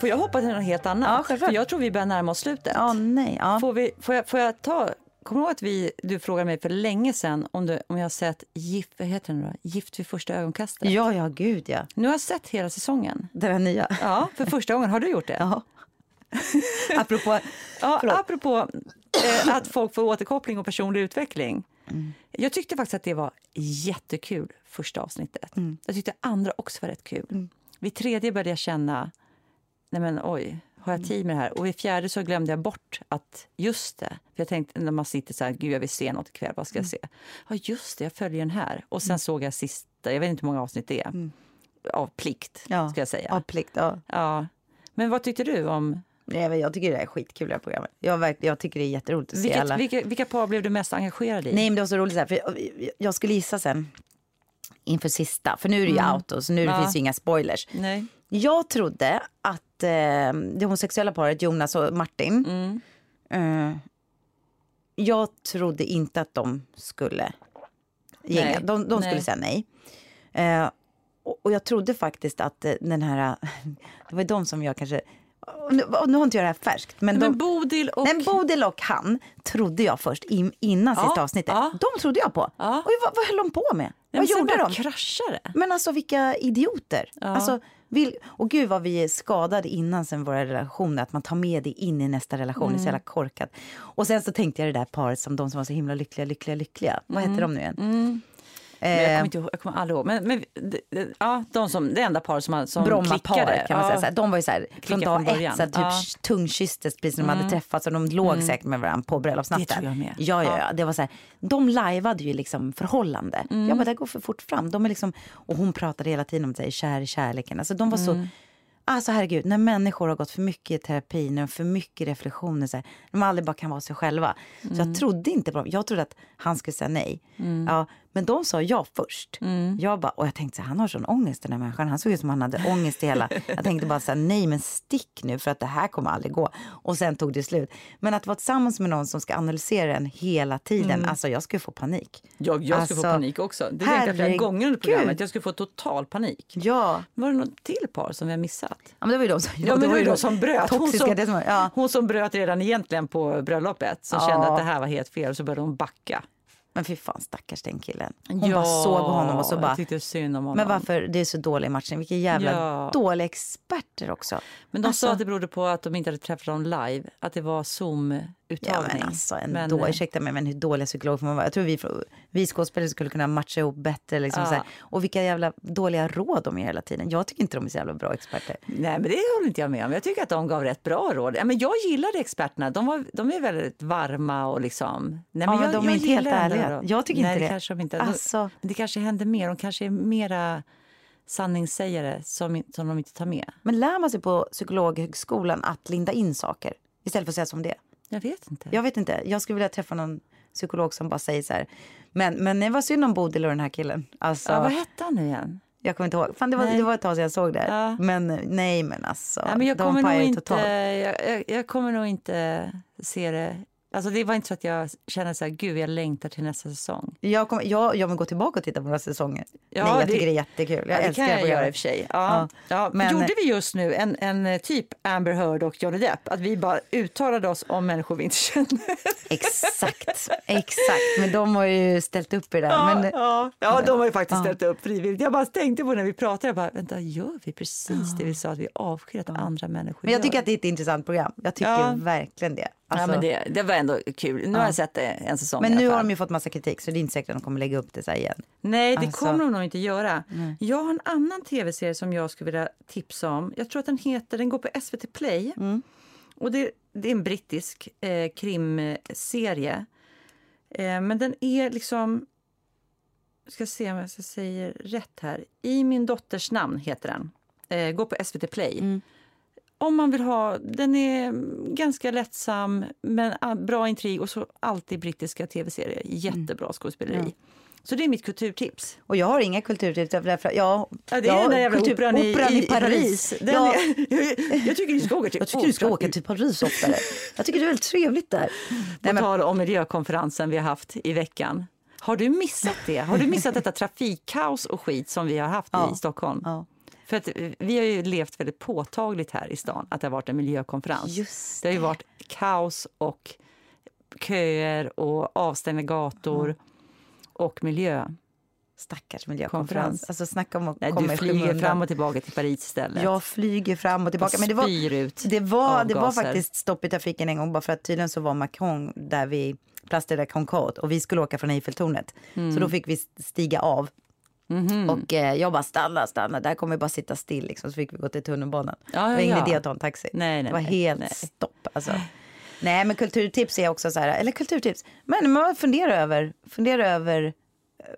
B: Får jag hoppa till något helt annat?
A: Ja.
B: För jag tror vi börjar närma oss slutet.
A: Ja, nej. Ja.
B: Får, vi, får, jag, får jag ta... Kommer du ihåg att vi, du frågade mig för länge sedan om, du, om jag har sett Gift, vad heter den då? Gift vid första ögonkastet?
A: ja, ja, gud ja.
B: Nu har jag sett hela säsongen.
A: Där nya.
B: Ja, för första gången. Har du gjort det?
A: Ja. [LAUGHS] Apropå...
B: Ja,
A: Förlåt.
B: apropå eh, att folk får återkoppling och personlig utveckling.
A: Mm.
B: Jag tyckte faktiskt att det var jättekul, första avsnittet.
A: Mm.
B: Jag tyckte andra också var rätt kul. Vid tredje började jag känna, nej men oj, har
A: Mm.
B: jag tid med det här? Och vid fjärde så glömde jag bort att, just det, för jag tänkte när man sitter så här, gud jag vill se något ikväll, vad ska
A: Mm.
B: jag se? Ja just det, jag följer den här. Och sen såg jag sista, jag vet inte hur många avsnitt det är, av plikt,
A: Mm. Ja.
B: ska jag säga.
A: Av plikt, ja.
B: Ja. Men vad tyckte du om,
A: Nej, men jag tycker det är skitkul det här programmet. Jag, verk, jag tycker det är jätteroligt att se
B: vilket,
A: alla.
B: vilka, vilka par blev du mest engagerad i?
A: Nej, men det var så roligt så här, för jag- jag skulle gissa sen inför sista, för nu är det ju out och så nu
B: Ja.
A: finns ju inga spoilers.
B: Nej.
A: Jag trodde att eh, det homosexuella paret Jonas och Martin,
B: Mm.
A: eh, jag trodde inte att de skulle gänga. De, de skulle
B: nej.
A: säga nej. Eh, och, och jag trodde faktiskt att eh, den här, [LAUGHS] det var de som jag kanske, nu, nu har inte jag det här färskt, men,
B: Men
A: de,
B: Bodil och...
A: Nej, Bodil och han trodde jag först in, innan
B: Ja,
A: sista avsnittet.
B: ja.
A: De trodde jag på.
B: Ja.
A: Och vad, vad höll de på med?
B: Nej,
A: vad gjorde de?
B: kraschade.
A: Men alltså vilka idioter.
B: Ja.
A: Alltså, vill, och gud vad vi är skadade innan sen våra relationer. Att man tar med det in i nästa relation. Det är så
B: Mm.
A: jävla korkat. Och sen så tänkte jag det där paret som de som var så himla lyckliga, lyckliga, lyckliga. Vad heter de nu igen?
B: Mm. Men jag
A: Eh,
B: kommer, inte ihåg, jag kommer aldrig ihåg. Men, men ja, de som, det enda par som, som
A: Brommaparet
B: klickade.
A: kan man
B: ja.
A: säga. Så här, de var ju så här, från dag
B: från
A: ett så typ
B: Ja.
A: tungkysstes precis som de hade träffats och de låg säkert med varandra på bröllopsnatten.
B: Det tror jag med.
A: Ja, ja,
B: Ja.
A: Det var så här, de lajvade ju liksom förhållande. Jag bara, det går för fort fram. De är liksom, och hon pratade hela tiden om sig, kär i kärleken. Alltså de var så... Alltså herregud, när människor har gått för mycket i terapi, när de har för mycket reflektioner, så här, de aldrig bara kan vara sig själva. Så jag trodde inte på dem. Jag trodde att han skulle säga nej. Ja, men de sa ja först. Jag bara, och jag tänkte så här, han har sån ångest den här människan. Han såg ut som han hade ångest i hela... [LAUGHS] Jag tänkte bara så här, nej men stick nu för att det här kommer aldrig gå. Och sen tog det slut. Men att vara tillsammans med någon som ska analysera en hela tiden, alltså jag skulle få panik.
B: Jag, jag skulle få
A: Alltså,
B: panik också. Det tänkte jag flera gånger under programmet. Jag skulle få total panik.
A: Ja,
B: Var det något till par som vi har missat?
A: ja men det var ju de som...
B: Ja, men det var ju de som bröt. Hon
A: Toxiska,
B: som,
A: det som, ja.
B: hon som bröt redan egentligen på bröllopet. Som
A: Ja.
B: kände att det här var helt fel. Så började hon backa.
A: Men fy fan stackars den killen. Hon bara såg honom och så bara...
B: Honom.
A: Men varför det är så dålig matchning? Vilka jävla
B: Ja.
A: dåliga experter också.
B: Men de
A: Alltså-
B: sa att det berodde på att de inte hade träffat dem live. Att det var Zoom-uttagning.
A: Ja, men alltså
B: Men,
A: ändå,
B: eh,
A: ursäkta mig, men hur dåliga psykologer får man vara? Jag tror vi, vi skådespelare skulle kunna matcha ihop bättre. Liksom,
B: Ja.
A: Och vilka jävla dåliga råd de ger hela tiden. Jag tycker inte de är så jävla bra experter.
B: Nej, men det håller inte jag med om. Jag tycker att de gav rätt bra råd. Ja, men jag gillade experterna. De, var, de är väldigt varma och liksom... Nej, men
A: Ja, men
B: jag,
A: de är inte helt ärliga. Jag tycker
B: Nej,
A: inte det.
B: Kanske de inte.
A: Alltså-
B: Men det kanske händer mer. De kanske är mera sanningssägare som, som de inte tar med.
A: Men lär man sig på psykologhögskolan att linda in saker istället för att säga som det?
B: Jag vet inte.
A: Jag vet inte. Jag skulle vilja träffa någon psykolog som bara säger så här. Men, men det var synd om Bodil och den här killen. Alltså,
B: Ja, vad hette han nu igen?
A: Jag kommer inte ihåg. Fan, det, var,
B: Nej.
A: det var ett tag sedan jag såg det.
B: Ja.
A: Men nej, men alltså.
B: Ja, men jag, kommer nog inte, jag, jag, jag kommer nog inte se det Alltså det var inte så att jag kände så här, gud jag längtar till nästa säsong.
A: Jag, kommer, jag, jag vill gå tillbaka och titta på några säsonger.
B: Ja,
A: Nej, jag
B: det-
A: tycker det är jättekul. Jag
B: Ja, det
A: älskar
B: kan jag göra i och för sig. Ja. Ja.
A: Men-
B: Gjorde vi just nu en, en eh, typ Amber Heard och Johnny Depp? Att vi bara uttalade oss om människor vi inte känner?
A: Exakt, exakt. Men de har ju ställt upp i det. där. Men,
B: ja, ja, de har ju faktiskt
A: Ja.
B: ställt upp frivilligt. Jag bara tänkte på när vi pratade, jag bara, vänta, gör vi precis det vi sa att vi avskyr att andra människor
A: men jag
B: gör?
A: tycker att det är ett intressant program. Jag tycker
B: Ja.
A: verkligen det. Alltså,
B: ja, men det, det var ändå kul. Nu har jag sett det en säsong
A: men nu har de ju fått massa kritik så det är inte säkert att de kommer lägga upp det så igen.
B: Nej, det
A: Alltså-
B: kommer de nog inte göra. Jag har en annan tv-serie som jag skulle vilja tipsa om. Jag tror att den heter, den går på SVT Play. Och det, det är en brittisk eh, krimserie. Eh, men den är liksom... Ska se om jag säga rätt här. I min dotters namn heter den. Eh, går på SVT Play. Om man vill ha... Den är ganska lättsam, men bra intrig och så alltid brittiska tv-serier. Jättebra skådespeleri. Så det är mitt kulturtips.
A: Och jag har inga kulturtips därför jag...
B: Ja, det är den där jävla
A: kultur-
B: operan, i, i, Paris. Den
A: ja, [LAUGHS]
B: är, jag tycker du ska åka till
A: jag tycker du ska
B: operan.
A: åka till Paris oftare. Jag tycker det är väldigt trevligt där.
B: På tal om miljökonferensen vi har haft i veckan. Har du missat det? Har du missat detta [LAUGHS] trafikkaos och skit som vi har haft
A: Ja.
B: i Stockholm?
A: ja.
B: För att vi har ju levt väldigt påtagligt här i stan att det har varit en miljökonferens.
A: Just
B: det har ju varit kaos och köer och avstängda gator och miljö.
A: Stackars miljökonferens.
B: Konferens.
A: Alltså snacka om att
B: Nej,
A: komma
B: du flyger fram och tillbaka till Paris istället.
A: Jag flyger fram och tillbaka.
B: Och
A: Men det var,
B: ut
A: det, var, det var faktiskt stopp i trafiken en gång bara för att tydligen så var Macron där vi Place de la Concorde och vi skulle åka från Eiffeltornet.
B: Mm.
A: Så då fick vi stiga av.
B: Mhm.
A: Och eh, jag bara stanna, stanna, där kommer vi bara sitta still liksom. Så fick vi gå till tunnelbanan.
B: Ja,
A: det var
B: ja,
A: ingen
B: ja.
A: idé att ta en taxi.
B: Nej, nej,
A: det var helt
B: nej.
A: stopp. Alltså. Nej men kulturtips är också så här, eller kulturtips, men man funderar över, fundera över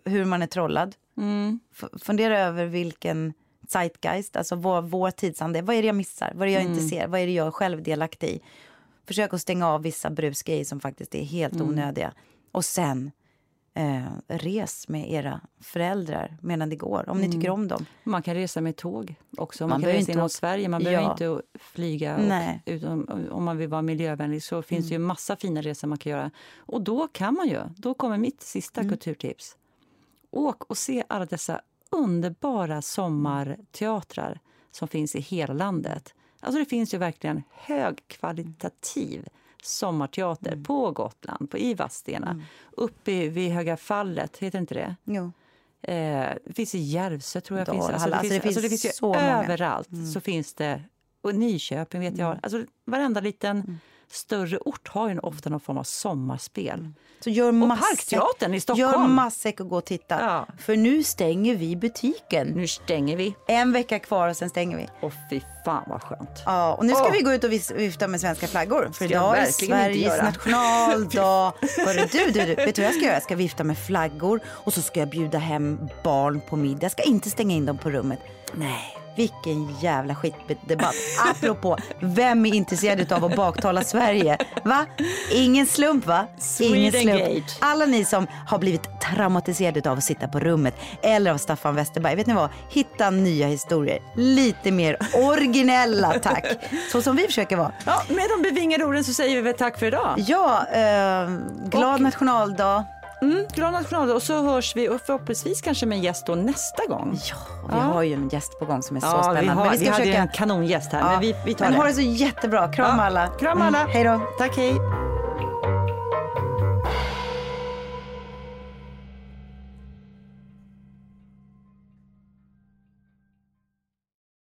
A: eh, hur man är trollad.
B: Mm.
A: Fundera över vilken zeitgeist, alltså vår, vår tidsande, vad är det jag missar, vad är det jag
B: Mm.
A: inte ser, vad är det jag är själv delaktig i. Försök att stänga av vissa brusgrejer som faktiskt är helt
B: Mm.
A: onödiga. Och sen eh, res med era föräldrar medan det går, om ni
B: Mm.
A: tycker om dem.
B: Man kan resa med tåg också. Man,
A: Man
B: kan resa
A: inte åka-
B: Sverige. Man
A: Ja.
B: behöver inte flyga. Och, utan, om man vill vara miljövänlig så finns det ju massa fina resor man kan göra. Och då kan man ju. Då kommer mitt sista kulturtips. Åk och se alla dessa underbara sommarteatrar som finns i hela landet. Alltså det finns ju verkligen högkvalitativ sommarteater på Gotland, på i Vadstena, uppe i- vid Höga fallet, heter inte det?
A: Jo.
B: Eh, det finns i Järvsö, tror jag. Finns.
A: Dalhalla.
B: Alltså, det, finns, alltså, det finns ju
A: så många. Mm.
B: överallt. Så finns det, och Nyköping vet jag. Alltså, varenda liten
A: Mm.
B: Större ort har ju ofta någon form av sommarspel.
A: Så gör
B: Och Parkteatern i
A: Gör
B: Stockholm.
A: matsäck och gå och titta.
B: Ja.
A: För nu stänger vi butiken.
B: Nu stänger vi.
A: En vecka kvar och sen stänger vi.
B: Och fy fan vad skönt.
A: Ja, och nu ska
B: Åh.
A: vi gå ut och vifta med svenska flaggor. För idag är Sveriges nationaldag. [LAUGHS] Hörru, du, du, du, vet du vad jag ska göra? Jag ska vifta med flaggor och så ska jag bjuda hem barn på middag. Jag ska inte stänga in dem på rummet. Nej, vilken jävla skitdebatt. Apropå, vem är intresserad av att baktala Sverige? Va? Ingen slump va? Ingen slump. Alla ni som har blivit traumatiserade av att sitta på rummet eller av Staffan Westerberg. Vet ni vad? Hitta nya historier. Lite mer originella tack. Så som vi försöker vara.
B: Ja, med de bevingade orden så säger vi väl tack för idag.
A: Ja, eh, glad nationaldag.
B: Mm, glad nationaldag. Och så hörs vi och förhoppningsvis kanske med en gäst då nästa gång.
A: Ja, vi har ju en gäst på gång som är så
B: Ja,
A: spännande.
B: vi, har,
A: Men
B: vi,
A: vi ska
B: hade ju
A: försöka...
B: en kanongäst här.
A: Ja,
B: Men vi, vi tar
A: men
B: det.
A: ha det så jättebra. Kram
B: Ja,
A: alla.
B: Kram alla.
A: Mm, hej då.
B: Tack, hej.